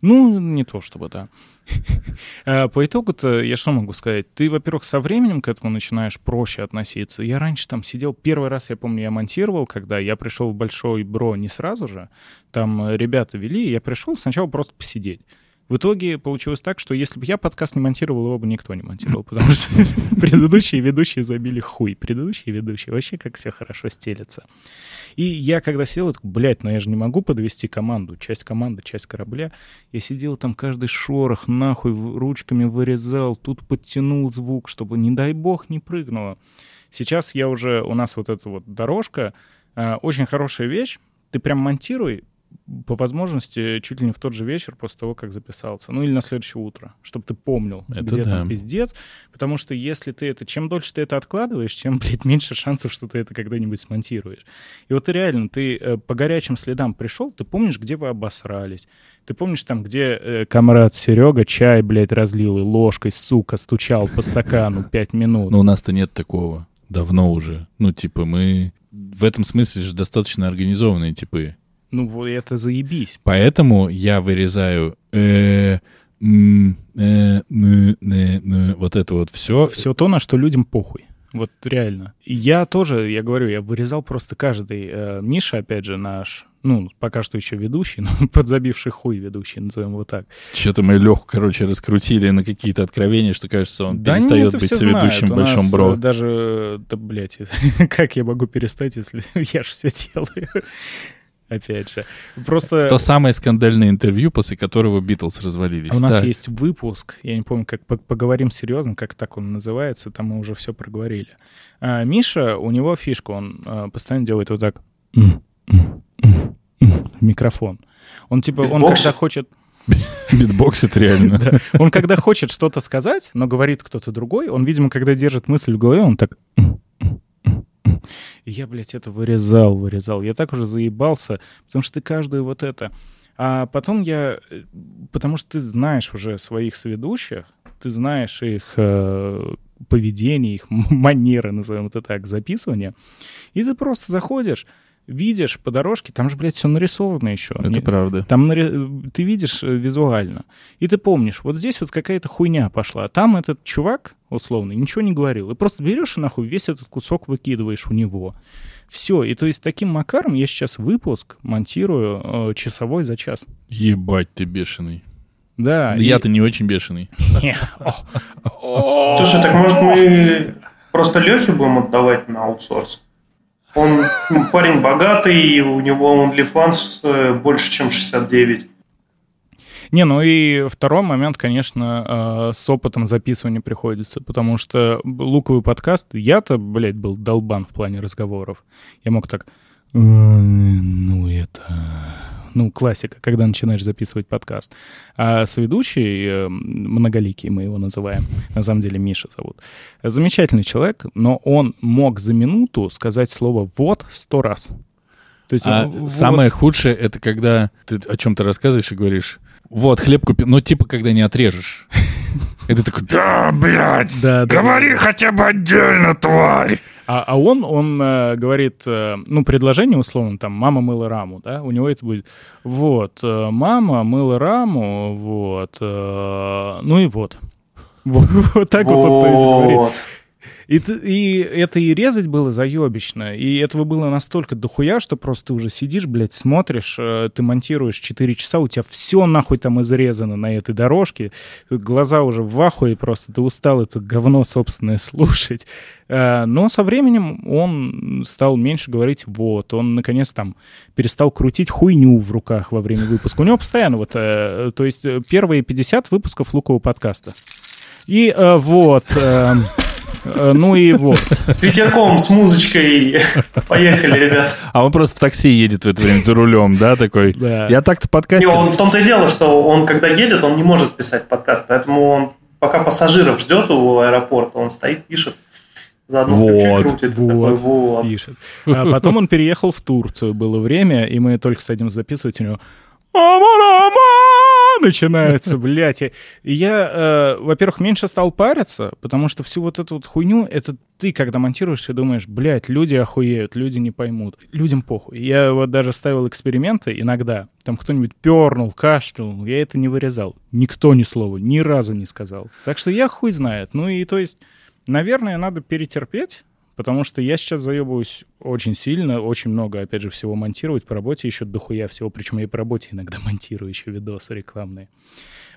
Ну, не то чтобы, да. А, По итогу-то я что могу сказать? Ты, во-первых, со временем к этому начинаешь проще относиться. Я раньше там сидел, первый раз, я помню, я монтировал, когда я пришел в Большой Бро не сразу же, там ребята вели, я пришел сначала просто посидеть. В итоге получилось так, что если бы я подкаст не монтировал, его бы никто не монтировал, потому что предыдущие ведущие забили хуй. Предыдущие ведущие вообще как все хорошо стелятся. И я когда сидел, я такой, блядь, ну я же не могу подвести команду. Часть команды, часть корабля. Я сидел там каждый шорох нахуй ручками вырезал, тут подтянул звук, чтобы, не дай бог, не прыгнуло. Сейчас я уже, у нас вот эта вот дорожка, а, очень хорошая вещь. Ты прям монтируй, по возможности, чуть ли не в тот же вечер после того, как записался. Ну или на следующее утро, чтобы ты помнил, Это где да. там пиздец. Потому что если ты это... Чем дольше ты это откладываешь, тем, блядь, меньше шансов, что ты это когда-нибудь смонтируешь. И вот ты реально, ты э, по горячим следам пришел, ты помнишь, где вы обосрались. Ты помнишь там, где э, комрад Серега чай, блядь, разлил и ложкой, сука, стучал по стакану пять минут. Но у нас-то нет такого. Давно уже. Ну, типа, мы в этом смысле же достаточно организованные типы. Ну, вот это заебись. Поэтому я вырезаю э, э, ны, вот это вот все. Все то, на что людям похуй. Вот реально. Я тоже, я говорю, я вырезал просто каждый. Э, Миша, опять же, наш, ну, пока что еще ведущий, но подзабивший хуй ведущий, назовем его так. Что-то мы Леху, короче, раскрутили на какие-то откровения, что, кажется, он Да перестает нет, быть соведущим в Большом Бро. э, Даже, да, блядь, как я могу перестать, если я же все делаю? Опять же. Просто То самое скандальное интервью, после которого Битлз развалились. у нас Так. есть выпуск, я не помню, как по- поговорим серьезно, как так он называется, там мы уже все проговорили. А, Миша, у него фишка, он а, постоянно делает вот так. Микрофон. Он типа, он Битбоксит? когда хочет, Битбоксит реально. Да. Он когда хочет что-то сказать, но говорит кто-то другой, он, видимо, когда держит мысль в голове, он так... И я, блядь, это вырезал, вырезал. Я так уже заебался, потому что ты каждую вот это... А потом я... э, Потому что ты знаешь уже своих соведущих, ты знаешь их э, поведение, их манеры, назовем это так, записывания, и ты просто заходишь, видишь по дорожке, там же, блядь, все нарисовано еще. Это Не- правда. там нари- ты видишь э, визуально. И ты помнишь, вот здесь вот какая-то хуйня пошла. А там этот чувак, условно, ничего не говорил. И просто берешь и нахуй весь этот кусок выкидываешь у него. Все. И то есть таким макаром я сейчас выпуск монтирую э, часовой за час. Ебать ты бешеный. Да. и- Я-то не очень бешеный. Слушай, так может мы просто Лехе будем отдавать на аутсорс? Он парень богатый, и у него OnlyFans э, больше, чем 69. Не, ну и второй момент, конечно, э, с опытом записывания приходится, потому что луковый подкаст, я-то, блядь, был долбан в плане разговоров. Я мог так, «Э, ну это... Ну, классика, когда начинаешь записывать подкаст. А соведущий, э, многоликий мы его называем, на самом деле Миша зовут, замечательный человек, но он мог за минуту сказать слово «вот» сто раз. То есть, А вот- самое худшее это когда ты о чем-то рассказываешь и говоришь, вот, хлеб купил, ну, типа, когда не отрежешь. Ты такой, да, блядь, говори хотя бы отдельно, тварь. А, а он, он э, говорит, э, ну, предложение условно, там, мама мыла раму, да, у него это будет, вот, э, мама мыла раму, вот, э, ну и вот. Вот, так вот он говорит. И, и это и резать было заебично, и этого было настолько дохуя, что просто ты уже сидишь, блядь, смотришь, э, ты монтируешь 4 часа, у тебя все нахуй там изрезано на этой дорожке, глаза уже в ахуе просто, ты устал это говно собственное слушать. Э, Но со временем он стал меньше говорить «вот», он, наконец, там перестал крутить хуйню в руках во время выпуска. У него постоянно вот, э, то есть первые 50 выпусков Лукового подкаста. И вот... э, Ну и вот. С ветерком, с музычкой. Поехали, ребят. А он просто в такси едет в это время за рулем, да, такой. Да. Я так-то Не, подкастер. он в том-то и дело, что он, когда едет, он не может писать подкаст, поэтому он пока пассажиров ждет у аэропорта, он стоит, пишет, заодно ключи Вот, крутит. вот. такой, вот. пишет. А потом он переехал в Турцию, было время, и мы только садимся записывать, у него! Начинается, блядь. И я, э, во-первых, меньше стал париться, потому что всю вот эту вот хуйню, это ты, когда монтируешь, и думаешь, блядь, люди охуеют, люди не поймут. Людям похуй. Я вот даже ставил эксперименты иногда, там кто-нибудь пернул, кашлянул, я это не вырезал. Никто ни слова, ни разу не сказал. Так что я хуй знает. Ну и то есть, наверное, надо перетерпеть, Потому что я сейчас заебываюсь очень сильно, очень много, опять же, всего монтировать по работе, еще дохуя всего, причем я и по работе иногда монтирую еще видосы рекламные.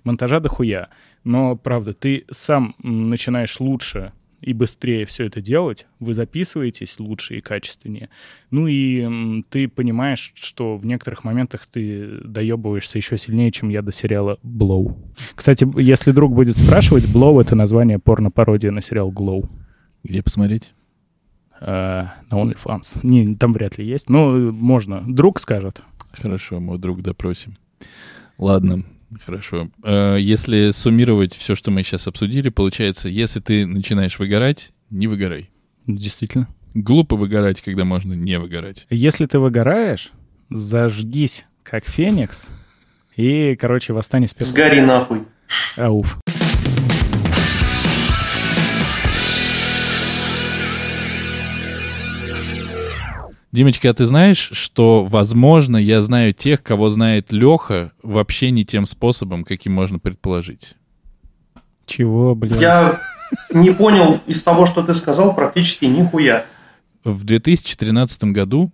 Монтажа дохуя. Но, правда, ты сам начинаешь лучше и быстрее все это делать, вы записываетесь лучше и качественнее. Ну и ты понимаешь, что в некоторых моментах ты доебываешься еще сильнее, чем я до сериала Blow. Кстати, если друг будет спрашивать, Blow — это название порно-пародия на сериал Glow Где посмотреть? Э, на OnlyFans. Не, там вряд ли есть, но можно. Друг скажет. Хорошо, мой друг допросим. Ладно, хорошо. Э, Если суммировать все, что мы сейчас обсудили, получается, если ты начинаешь выгорать, не выгорай. Действительно. Глупо выгорать, когда можно не выгорать. Если ты выгораешь, зажгись, как феникс, и, короче, восстань из пепла. Сгори нахуй. Ауф. Димочка, а ты знаешь, что, возможно, я знаю тех, кого знает Леха, вообще не тем способом, каким можно предположить? Чего, блин? Я не понял из того, что ты сказал, практически нихуя. В 2013 году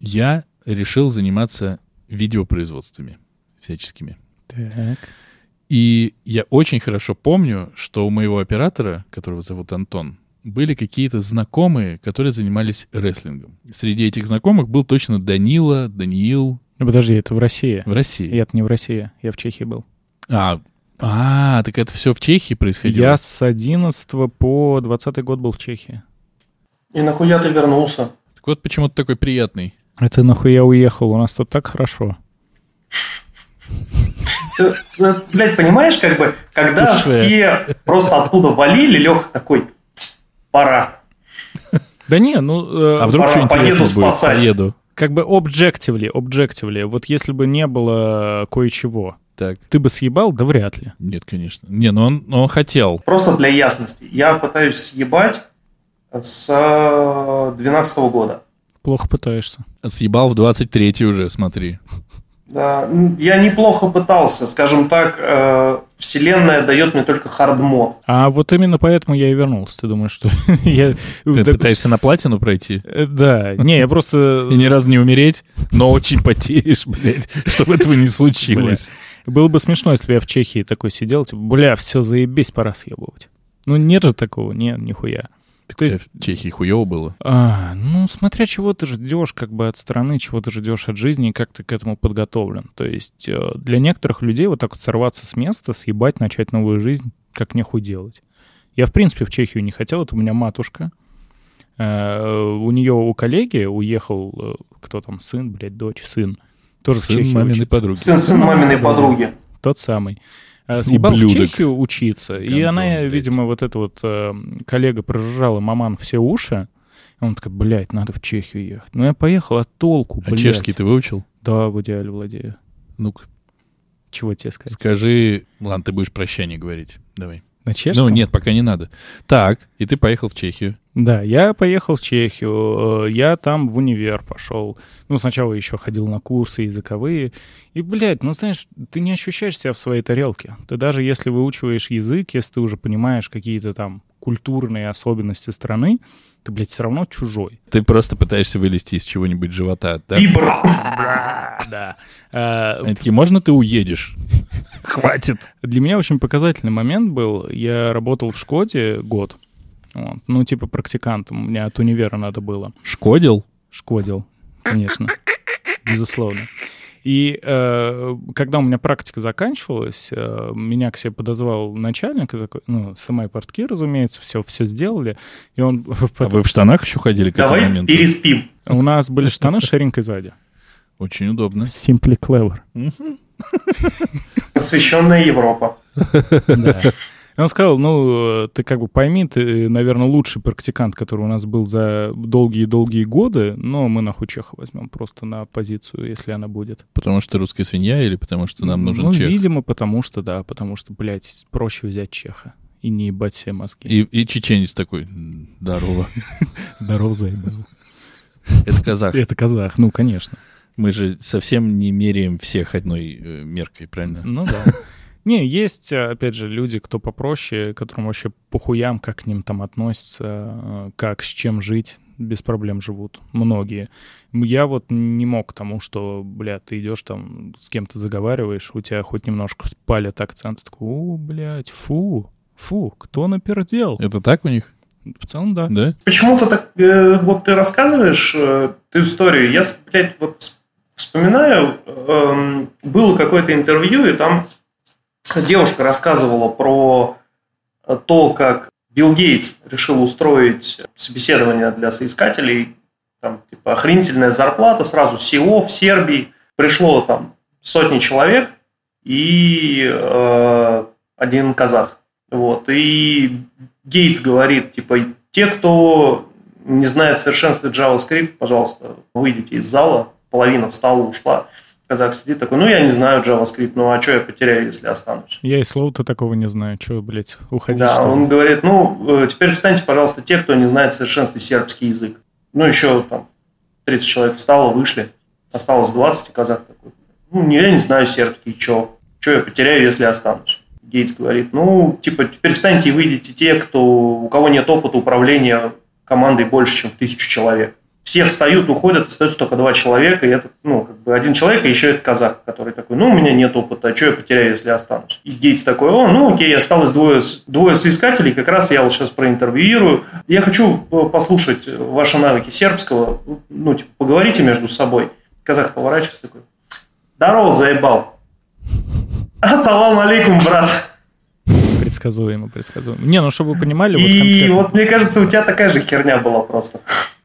я решил заниматься видеопроизводствами всяческими. Так. И я очень хорошо помню, что у моего оператора, которого зовут Антон, были какие-то знакомые, которые занимались рестлингом. Среди этих знакомых был точно Данила, Даниил Ну, подожди, это в России. в России. Я-то не в России, я в Чехии был. А, а, так это все в Чехии происходило? Я с 11 по 20 год был в Чехии. И нахуя ты вернулся? Так вот почему ты такой приятный. А ты нахуя уехал? У нас тут так хорошо. Ты, ты, блядь, понимаешь, как бы, когда все просто оттуда валили, Леха такой, пора. Да не, ну... э, А вдруг что интересное поеду будет? спасать. Поеду. Как бы объективли, объективли. Вот если бы не было кое-чего, Так. ты бы съебал? Да вряд ли. Нет, конечно. Не, ну он, ну он хотел. Просто для ясности. Я пытаюсь съебать с 12 года. Плохо пытаешься. Съебал в 23 уже, смотри. Да, я неплохо пытался, скажем так, э, вселенная дает мне только хардмод. А вот именно поэтому я и вернулся. Ты думаешь, что я... Ты пытаешься на платину пройти? э, Да, не, я просто... И ни разу не умереть, но очень потеешь, блядь, чтобы этого не случилось. Было бы смешно, если бы я в Чехии такой сидел, типа, бля, все, заебись, пора съебывать. Ну, нет же такого, не, нихуя. То есть, В Чехии хуево было. а, ну, смотря чего ты ждешь как бы от страны, чего ты ждешь от жизни и как ты к этому подготовлен. То есть э, для некоторых людей вот так вот сорваться с места, съебать, начать новую жизнь, как нехуй делать. Я, в принципе, в Чехию не хотел, вот у меня матушка. Э, у нее, у коллеги уехал, э, кто там, сын, блядь, дочь, сын. Тоже в Сын Чехию маминой учится. подруги. Сын, сын маминой подруги. Тот самый. Э, Съебал в Ублюдок. Чехию учиться, и Гандон, она, блядь. видимо, вот эта вот э, коллега прожужжала маман все уши. Он такой, блядь, надо в Чехию ехать. Ну, я поехал, а толку, А блядь. чешский ты выучил? Да, в идеале владею. Ну-ка, Чего тебе сказать? скажи... Ладно, ты будешь прощание говорить. Давай. На чешском? Ну, нет, пока не надо. Так, и ты поехал в Чехию. Да, я поехал в Чехию, э, я там в универ пошел. Ну, сначала еще ходил на курсы языковые. И, блядь, ну, знаешь, ты не ощущаешь себя в своей тарелке. Ты даже если выучиваешь язык, если ты уже понимаешь какие-то там культурные особенности страны, ты, блядь, все равно чужой. Ты просто пытаешься вылезти из чего-нибудь живота, да? Бибр. Да. Э, Они такие, можно ты уедешь? Хватит. Для меня очень показательный момент был. Я работал в Шкоде год. Вот. Ну, типа практикантом. У меня от универа надо было. Шкодил? Шкодил, конечно. Безусловно. И э, когда у меня практика заканчивалась, э, меня к себе подозвал начальник, и такой, ну, сами портки, разумеется, все, все сделали. И он... А вы в штанах еще ходили к этому Давай моменту? переспим. У нас были штаны с ширинкой сзади. Очень удобно. Simply clever. Просвещенная Европа. Да. И он сказал, ну, э, ты как бы пойми, ты, наверное, лучший практикант, который у нас был за долгие-долгие годы, но мы нахуй Чеха возьмем просто на позицию, если она будет. Потому что русская свинья или потому что нам нужен ну, чех? видимо, потому что, да, потому что, блядь, проще взять Чеха и не ебать себе мозги. И, и чеченец такой, «М, здорово. Здоров, заебал. Это казах. Это казах, ну, конечно. Мы же совсем не меряем всех одной э, меркой, правильно? Ну да. Не, есть, э, опять же, люди, кто попроще, которым вообще похуям, как к ним там относятся, э, как, с чем жить, без проблем живут. Многие. Я вот не мог к тому, что, бля, ты идешь там, с кем-то заговариваешь, у тебя хоть немножко спалят акцент, ты такой, о, блядь, фу, фу, кто напердел? Это так у них? В целом, да. Да? Почему-то так, э, вот ты рассказываешь э, ты историю, я, блядь, вот вс- вспоминаю, эм, было какое-то интервью, и там девушка рассказывала про э, то, как Билл Гейтс решил устроить собеседование для соискателей, там, типа, охренительная зарплата, сразу СИО в Сербии, пришло там сотни человек и э, один казах. Вот. И Гейтс говорит, типа, те, кто не знает в совершенстве JavaScript, пожалуйста, выйдите из зала. Половина встала, ушла. Казах сидит такой, ну, я не знаю JavaScript, ну, а что я потеряю, если останусь? Я и слова-то такого не знаю. Че, блядь, уходить, Да, что он говорит, ну, э, теперь встаньте, пожалуйста, те, кто не знает совершенстве сербский язык. Ну, еще там 30 человек встало, вышли. Осталось 20, и казах такой, ну, я не знаю сербский, что? Что я потеряю, если останусь? Гейтс говорит, ну, типа, теперь встаньте и выйдите те, кто, у кого нет опыта управления командой больше, чем в тысячу человек. Все встают, уходят, остается только два человека, и это, ну, как бы один человек, и еще это казах, который такой, ну, у меня нет опыта, а что я потеряю, если останусь? И Гейтс такой, о, ну, окей, осталось двое, двое соискателей, как раз я вот сейчас проинтервьюирую. Я хочу э, послушать ваши навыки сербского, ну, типа, поговорите между собой. Казах поворачивается такой, здорово, заебал. Ассалам алейкум, брат. Предсказуемо, предсказуемо. Не, ну чтобы вы понимали, вот И конкретно- вот мне кажется, у тебя такая же херня была просто.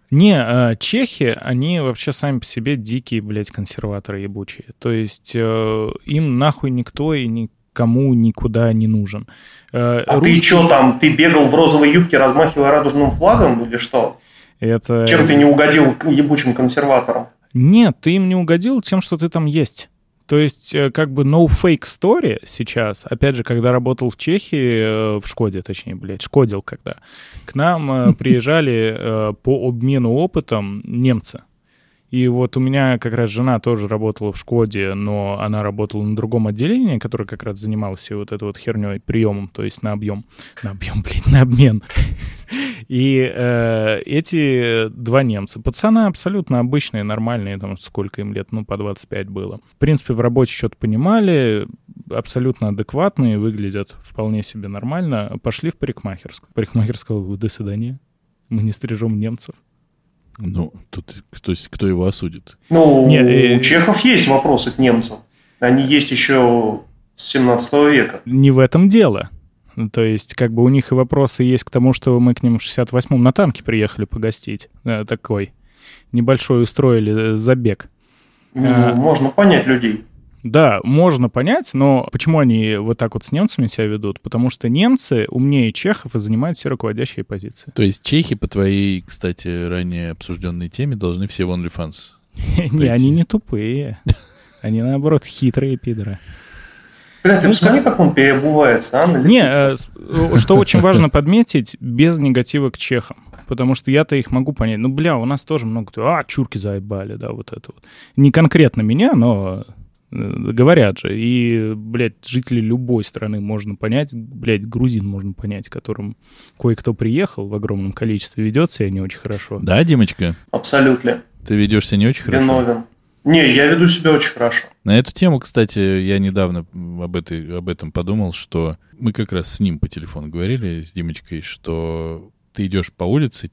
Не, э, чехи, они вообще сами по себе дикие, блядь, консерваторы ебучие. То есть э, им нахуй никто и никому никуда не нужен. Э, А ты русские- что там, ты бегал в розовой юбке, размахивая радужным флагом или что? Это... Чем ты не угодил ебучим консерваторам? Нет, ты им не угодил тем, что ты там есть. То есть, э, как бы no fake story сейчас, опять же, когда работал в Чехии, э, в Шкоде, точнее, блядь, Шкодил когда, к нам э, приезжали по обмену опытом немцы. И вот у меня как раз жена тоже работала в Шкоде, но она работала на другом отделении, которое как раз занималось всей вот этой вот херней, приемом, то есть на объем. На объем, блядь, на обмен. И э, эти два немца, пацаны абсолютно обычные, нормальные, там сколько им лет, ну, по 25 было. В принципе, в работе что-то понимали, абсолютно адекватные, выглядят вполне себе нормально. Пошли в парикмахерскую. Парикмахерского, до свидания. Мы не стрижем немцев. Ну, тут кто, кто его осудит? Ну, Не, э, у чехов есть вопросы к немцам. Они есть еще с 17 века. Не в этом дело. То есть, как бы у них и вопросы есть к тому, что мы к ним в 68-м на танке приехали погостить. Э, Такой небольшой устроили э, забег. Ну, А. Можно понять людей. Да, можно понять, но почему они вот так вот с немцами себя ведут? Потому что немцы умнее чехов и занимают все руководящие позиции. То есть чехи, по твоей, кстати, ранее обсужденной теме, должны все в OnlyFans. Не, они не тупые. Они, наоборот, хитрые пидоры. Бля, ты посмотри, как он переобувается, а? на Не, э, что очень важно подметить, без негатива к чехам. Потому что я-то их могу понять. Ну, бля, у нас тоже много а, чурки заебали, да, вот это вот. Не конкретно меня, но говорят же. И, блядь, жители любой страны можно понять, блядь, грузин можно понять, которым кое-кто приехал в огромном количестве, ведет себя не очень хорошо. Да, Димочка? Абсолютно. Ты ведешь себя не очень хорошо? Виновен. Не, я веду себя очень хорошо. На эту тему, кстати, я недавно об, этой, об этом подумал, что мы как раз с ним по телефону говорили, с Димочкой, что ты идешь по улице,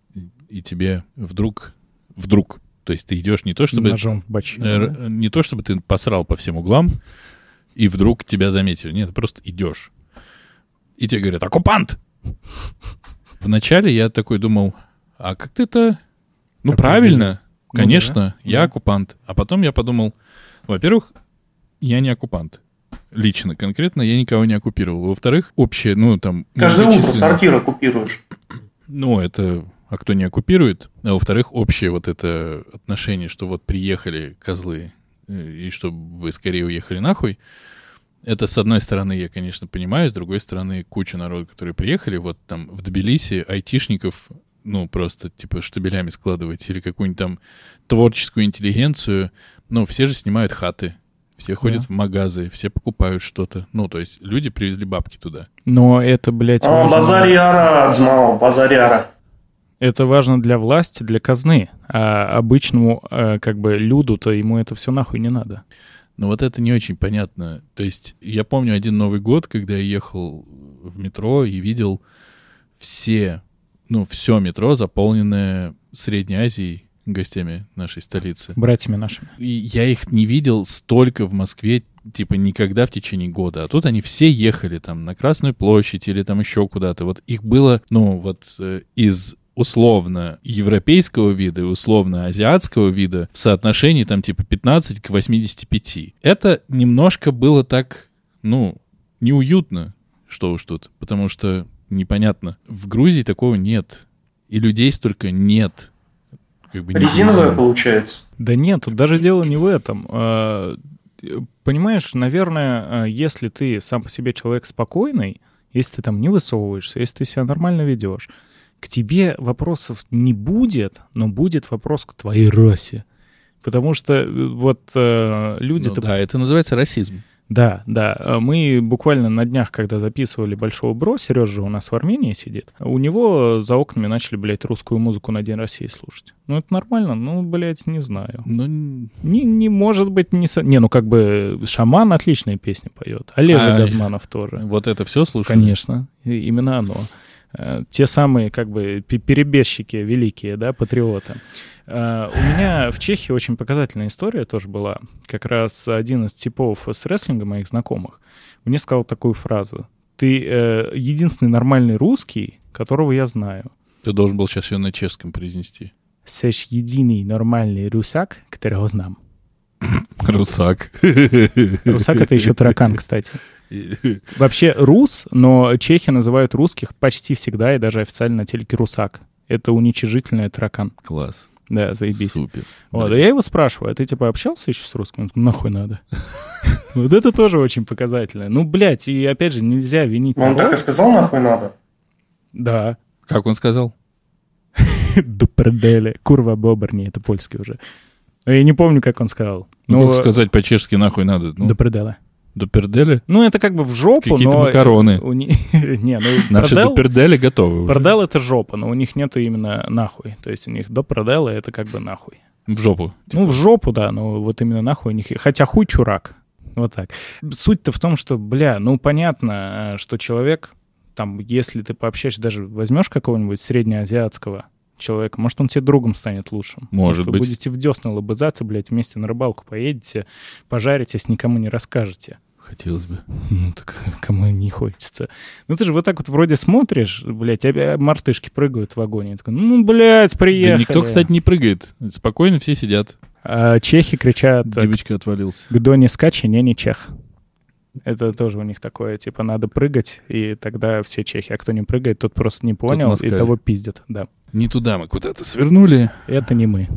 и тебе вдруг, вдруг, то есть ты идешь не то, чтобы, Ножом в бочину. э, да? не то, чтобы ты посрал по всем углам, и вдруг тебя заметили. Нет, ты просто идешь. И тебе говорят, оккупант! Вначале я такой думал, а как ты это... Ну, Определил. правильно, Ну конечно, да, я да. оккупант. А потом я подумал, во-первых, я не оккупант. Лично, конкретно, я никого не оккупировал. Во-вторых, общее, ну, там... Каждое утро сортир оккупируешь. Ну, это... А кто не оккупирует? А во-вторых, общее вот это отношение, что вот приехали козлы, э, и чтобы вы скорее уехали нахуй. Это, с одной стороны, я, конечно, понимаю, с другой стороны, куча народу, которые приехали, вот там в Тбилиси айтишников, ну, просто, типа, штабелями складывать, или какую-нибудь там творческую интеллигенцию, ну, все же снимают хаты, все ходят Да. в магазы, все покупают что-то. Ну, то есть люди привезли бабки туда. Но это, блядь, А, важно- базаряра, Дзмао, базаряра. Это важно для власти, для казны. А обычному, э, как бы, люду-то ему это все нахуй не надо. Ну вот это не очень понятно. То есть я помню один Новый год, когда я ехал в метро и видел все, ну, все метро, заполненное Средней Азией гостями нашей столицы. Братьями нашими. И я их не видел столько в Москве, типа, никогда в течение года. А тут они все ехали там на Красную площадь или там еще куда-то. Вот их было, ну, вот э, из условно европейского вида и условно азиатского вида в соотношении там типа 15 к 85. Это немножко было так, ну, неуютно, что уж тут, потому что непонятно. В Грузии такого нет. И людей столько нет. Как бы не Резиновая грузин. получается. Да нет, тут даже дело не в этом. А, Понимаешь, наверное, а, если ты сам по себе человек спокойный, если ты там не высовываешься, если ты себя нормально ведешь, к тебе вопросов не будет, но будет вопрос к твоей расе. Потому что э, вот э, Ну люди-то да, это называется расизм. Да, да. А Мы буквально на днях, когда записывали «Большого Бро», Сережа у нас в Армении сидит, у него за окнами начали, блядь, русскую музыку на День России слушать. Ну, это нормально? Ну, блядь, не знаю. Ну, Не, не может быть, не... со- Не, ну, как бы, Шаман отличные песни поет. Олежа А, Газманов тоже. вот это все слушали? Конечно, именно оно. Э, Те самые, как бы, пе- перебежчики великие, да, патриоты. Э, У меня в Чехии очень показательная история тоже была. Как раз один из типов с рестлинга моих знакомых мне сказал такую фразу. Ты э, единственный нормальный русский, которого я знаю. Ты должен был сейчас ее на чешском произнести. Сеш единый нормальный русак, которого знам. Русак. Русак — это еще таракан, кстати. Вообще рус, но чехи называют русских почти всегда и даже официально на телеке русак. Это уничижительный таракан. Класс. Да, заебись. Супер. Вот, а я его спрашиваю, а ты типа общался еще с русским? Он говорит, Нахуй надо. Вот это тоже очень показательно. Ну, блядь, и опять же, нельзя винить Он так и сказал, нахуй надо. Да. Как он сказал? Дуперделе. Курва боберни, это польский уже. Я не помню, как он сказал. Ну, как сказать по-чешски нахуй надо? Ну, Дуперделе. Дупердели? Ну, это как бы в жопу, Какие-то но... макароны. у Не, ну, Наши продел- дупердели готовы уже. Продел это жопа, но у них нету именно нахуй. То есть у них до продела это как бы нахуй. В жопу. Ну, в жопу, да, но вот именно нахуй у них... Хотя хуй чурак. Вот так. Суть-то в том, что, бля, ну, понятно, э, что человек, там, если ты пообщаешься, даже возьмешь какого-нибудь среднеазиатского человека, может, он тебе другом станет лучшим. Может вы быть. будете в десна лобызаться, блядь, вместе на рыбалку поедете, пожаритесь, никому не расскажете. Хотелось бы. Ну, так кому не хочется. Ну, ты же вот так вот вроде смотришь, блядь, а мартышки прыгают в вагоне. Такой, ну, блядь, приехали. Да никто, кстати, не прыгает. Спокойно все сидят. А чехи кричат, Девочка отвалился. кто не скачи, не не чех. Это тоже у них такое, типа, надо прыгать, и тогда все чехи. А кто не прыгает, тот просто не понял, и того пиздят. Да, Не туда мы куда-то свернули. это не мы.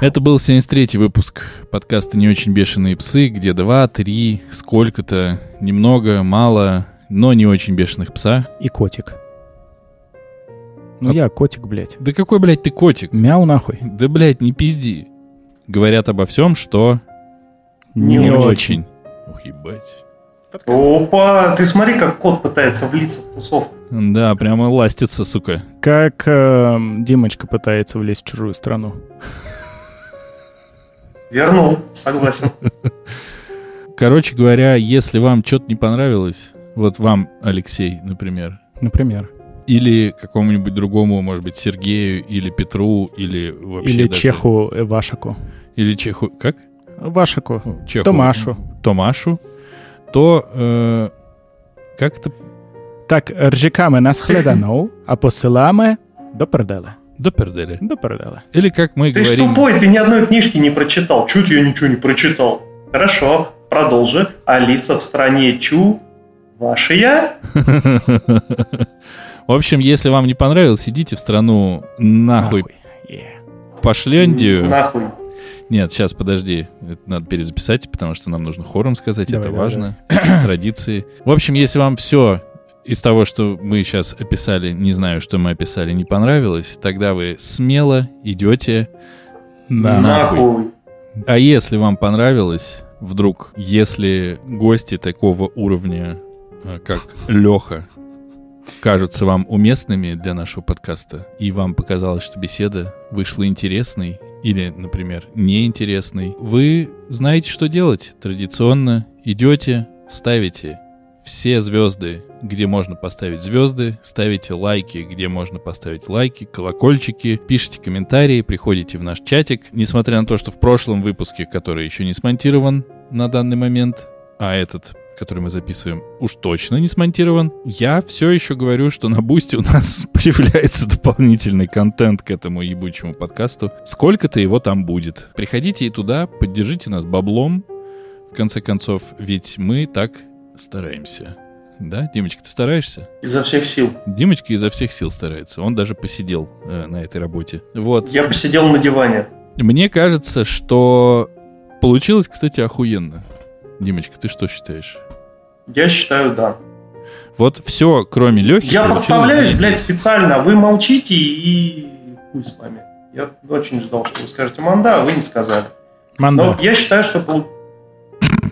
Это был 73-й выпуск подкаста «Не очень бешеные псы», где два, три, сколько-то, немного, мало, но не очень бешеных пса. И котик. Ну А- я котик, блядь. Да какой, блядь, ты котик? Мяу нахуй. Да, блядь, не пизди. Говорят обо всем, что Не не очень. очень. Ух, ебать. Опа, ты смотри, как кот пытается влиться в тусовку. Да, прямо ластится, сука. Как э, Димочка пытается влезть в чужую страну. Вернул, согласен. Короче говоря, если вам что-то не понравилось, вот вам, Алексей, например, Например. или какому-нибудь другому, может быть, Сергею, или Петру, или вообще Или даже- Чеху э, Вашаку. Или Чеху... Как? Вашаку. Чеху. Томашу. Томашу, то э, как это Так, ржиками нас хледанув, а посилами до пердела. до перделя. До пердела. Или как мы Ты ж говорим... тупой, ты ни одной книжки не прочитал. Чуть я ничего не прочитал. Хорошо, продолжи. Алиса в стране Чу. Ваша я? В общем, если вам не понравилось, идите в страну нахуй, Е. Пошляндию. Нахуй. Нет, сейчас, подожди. Это надо перезаписать, потому что нам нужно хором сказать, Давай, это давай, важно. Традиции. В общем, если вам все из того, что мы сейчас описали, не знаю, что мы описали, не понравилось, тогда вы смело идете. Да. Нахуй. Нахуй. А если вам понравилось, вдруг, если гости такого уровня, э, как Леха, кажутся вам уместными для нашего подкаста, и вам показалось, что беседа вышла интересной или, например, неинтересной, вы знаете, что делать. Традиционно идете, ставите все звезды, где можно поставить звезды, ставите лайки, где можно поставить лайки, колокольчики, пишите комментарии, приходите в наш чатик. Несмотря на то, что в прошлом выпуске, который еще не смонтирован на данный момент, а этот который мы записываем, уж точно не смонтирован. Я все еще говорю, что на Бусте у нас появляется дополнительный контент к этому ебучему подкасту. Сколько-то его там будет. Приходите и туда, поддержите нас баблом, в конце концов, ведь мы так стараемся. Да, Димочка, ты стараешься? Изо всех сил. Димочка изо всех сил старается. Он даже посидел э, на этой работе. Вот. Я посидел на диване. Мне кажется, что получилось, кстати, охуенно. Димочка, ты что считаешь? Я считаю, да. Вот все, кроме Лехи. Я подставляюсь, заебись. блядь, специально. Вы молчите и хуй с вами. Я очень ждал, что вы скажете манда, а вы не сказали. Манда. Но я считаю, что был...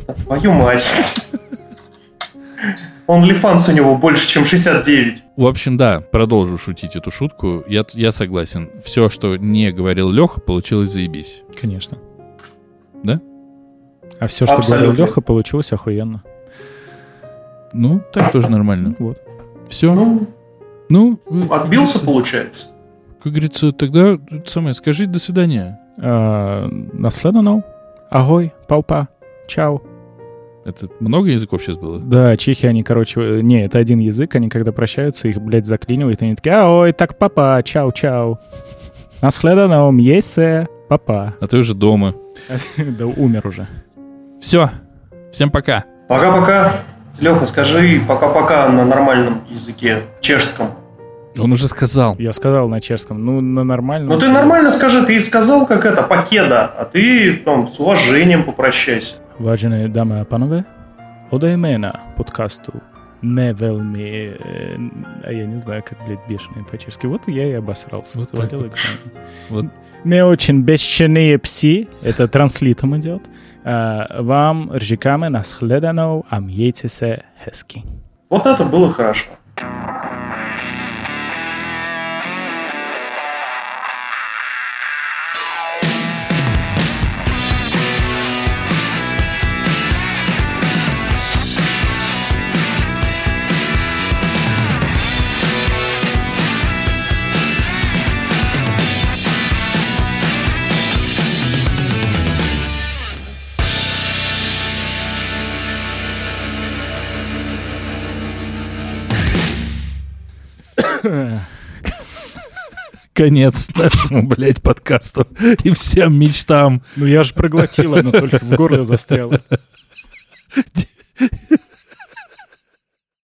Да Твою мать. OnlyFans у него больше, чем 69. В общем, да, продолжу шутить эту шутку. Я, я согласен. Все, что не говорил Леха, получилось заебись. Конечно. Да? А все, что Абсолютно. говорил Леха, получилось охуенно. Ну, так тоже нормально. Вот. Все. Ну, Ну, отбился, как получается. говорится, тогда самое, скажи до свидания. А, Наследовал. Агой, паупа, чао. Это много языков сейчас было? Да, чехи, они, короче, э, не, это один язык, они когда прощаются, их, блядь, заклинивают, и они такие, ой, так папа, чау-чау. Наследовал, есе, папа. А ты уже дома. Да умер уже. Все. Всем пока. Пока-пока. Леха, скажи пока-пока на нормальном языке, чешском. Он уже сказал. Я сказал на чешском, ну, на нормальном. Ну ты нормально скажи, ты сказал, как это, покеда, а ты там с уважением попрощайся. Dámy a panové, ode jména podcastu не velmi, э, а я не знаю, как, блядь, бешеные по-чешски. Вот я и обосрался. Вот свалил так вот. экзамен. Вот. Не очень бесченные пси, это транслитом идет. А, Вам ржиками наследано, а miejте се hezky. Вот это было хорошо. Конец нашему, блядь, подкасту и всем мечтам. Ну я же проглотила, но только в горле застряла.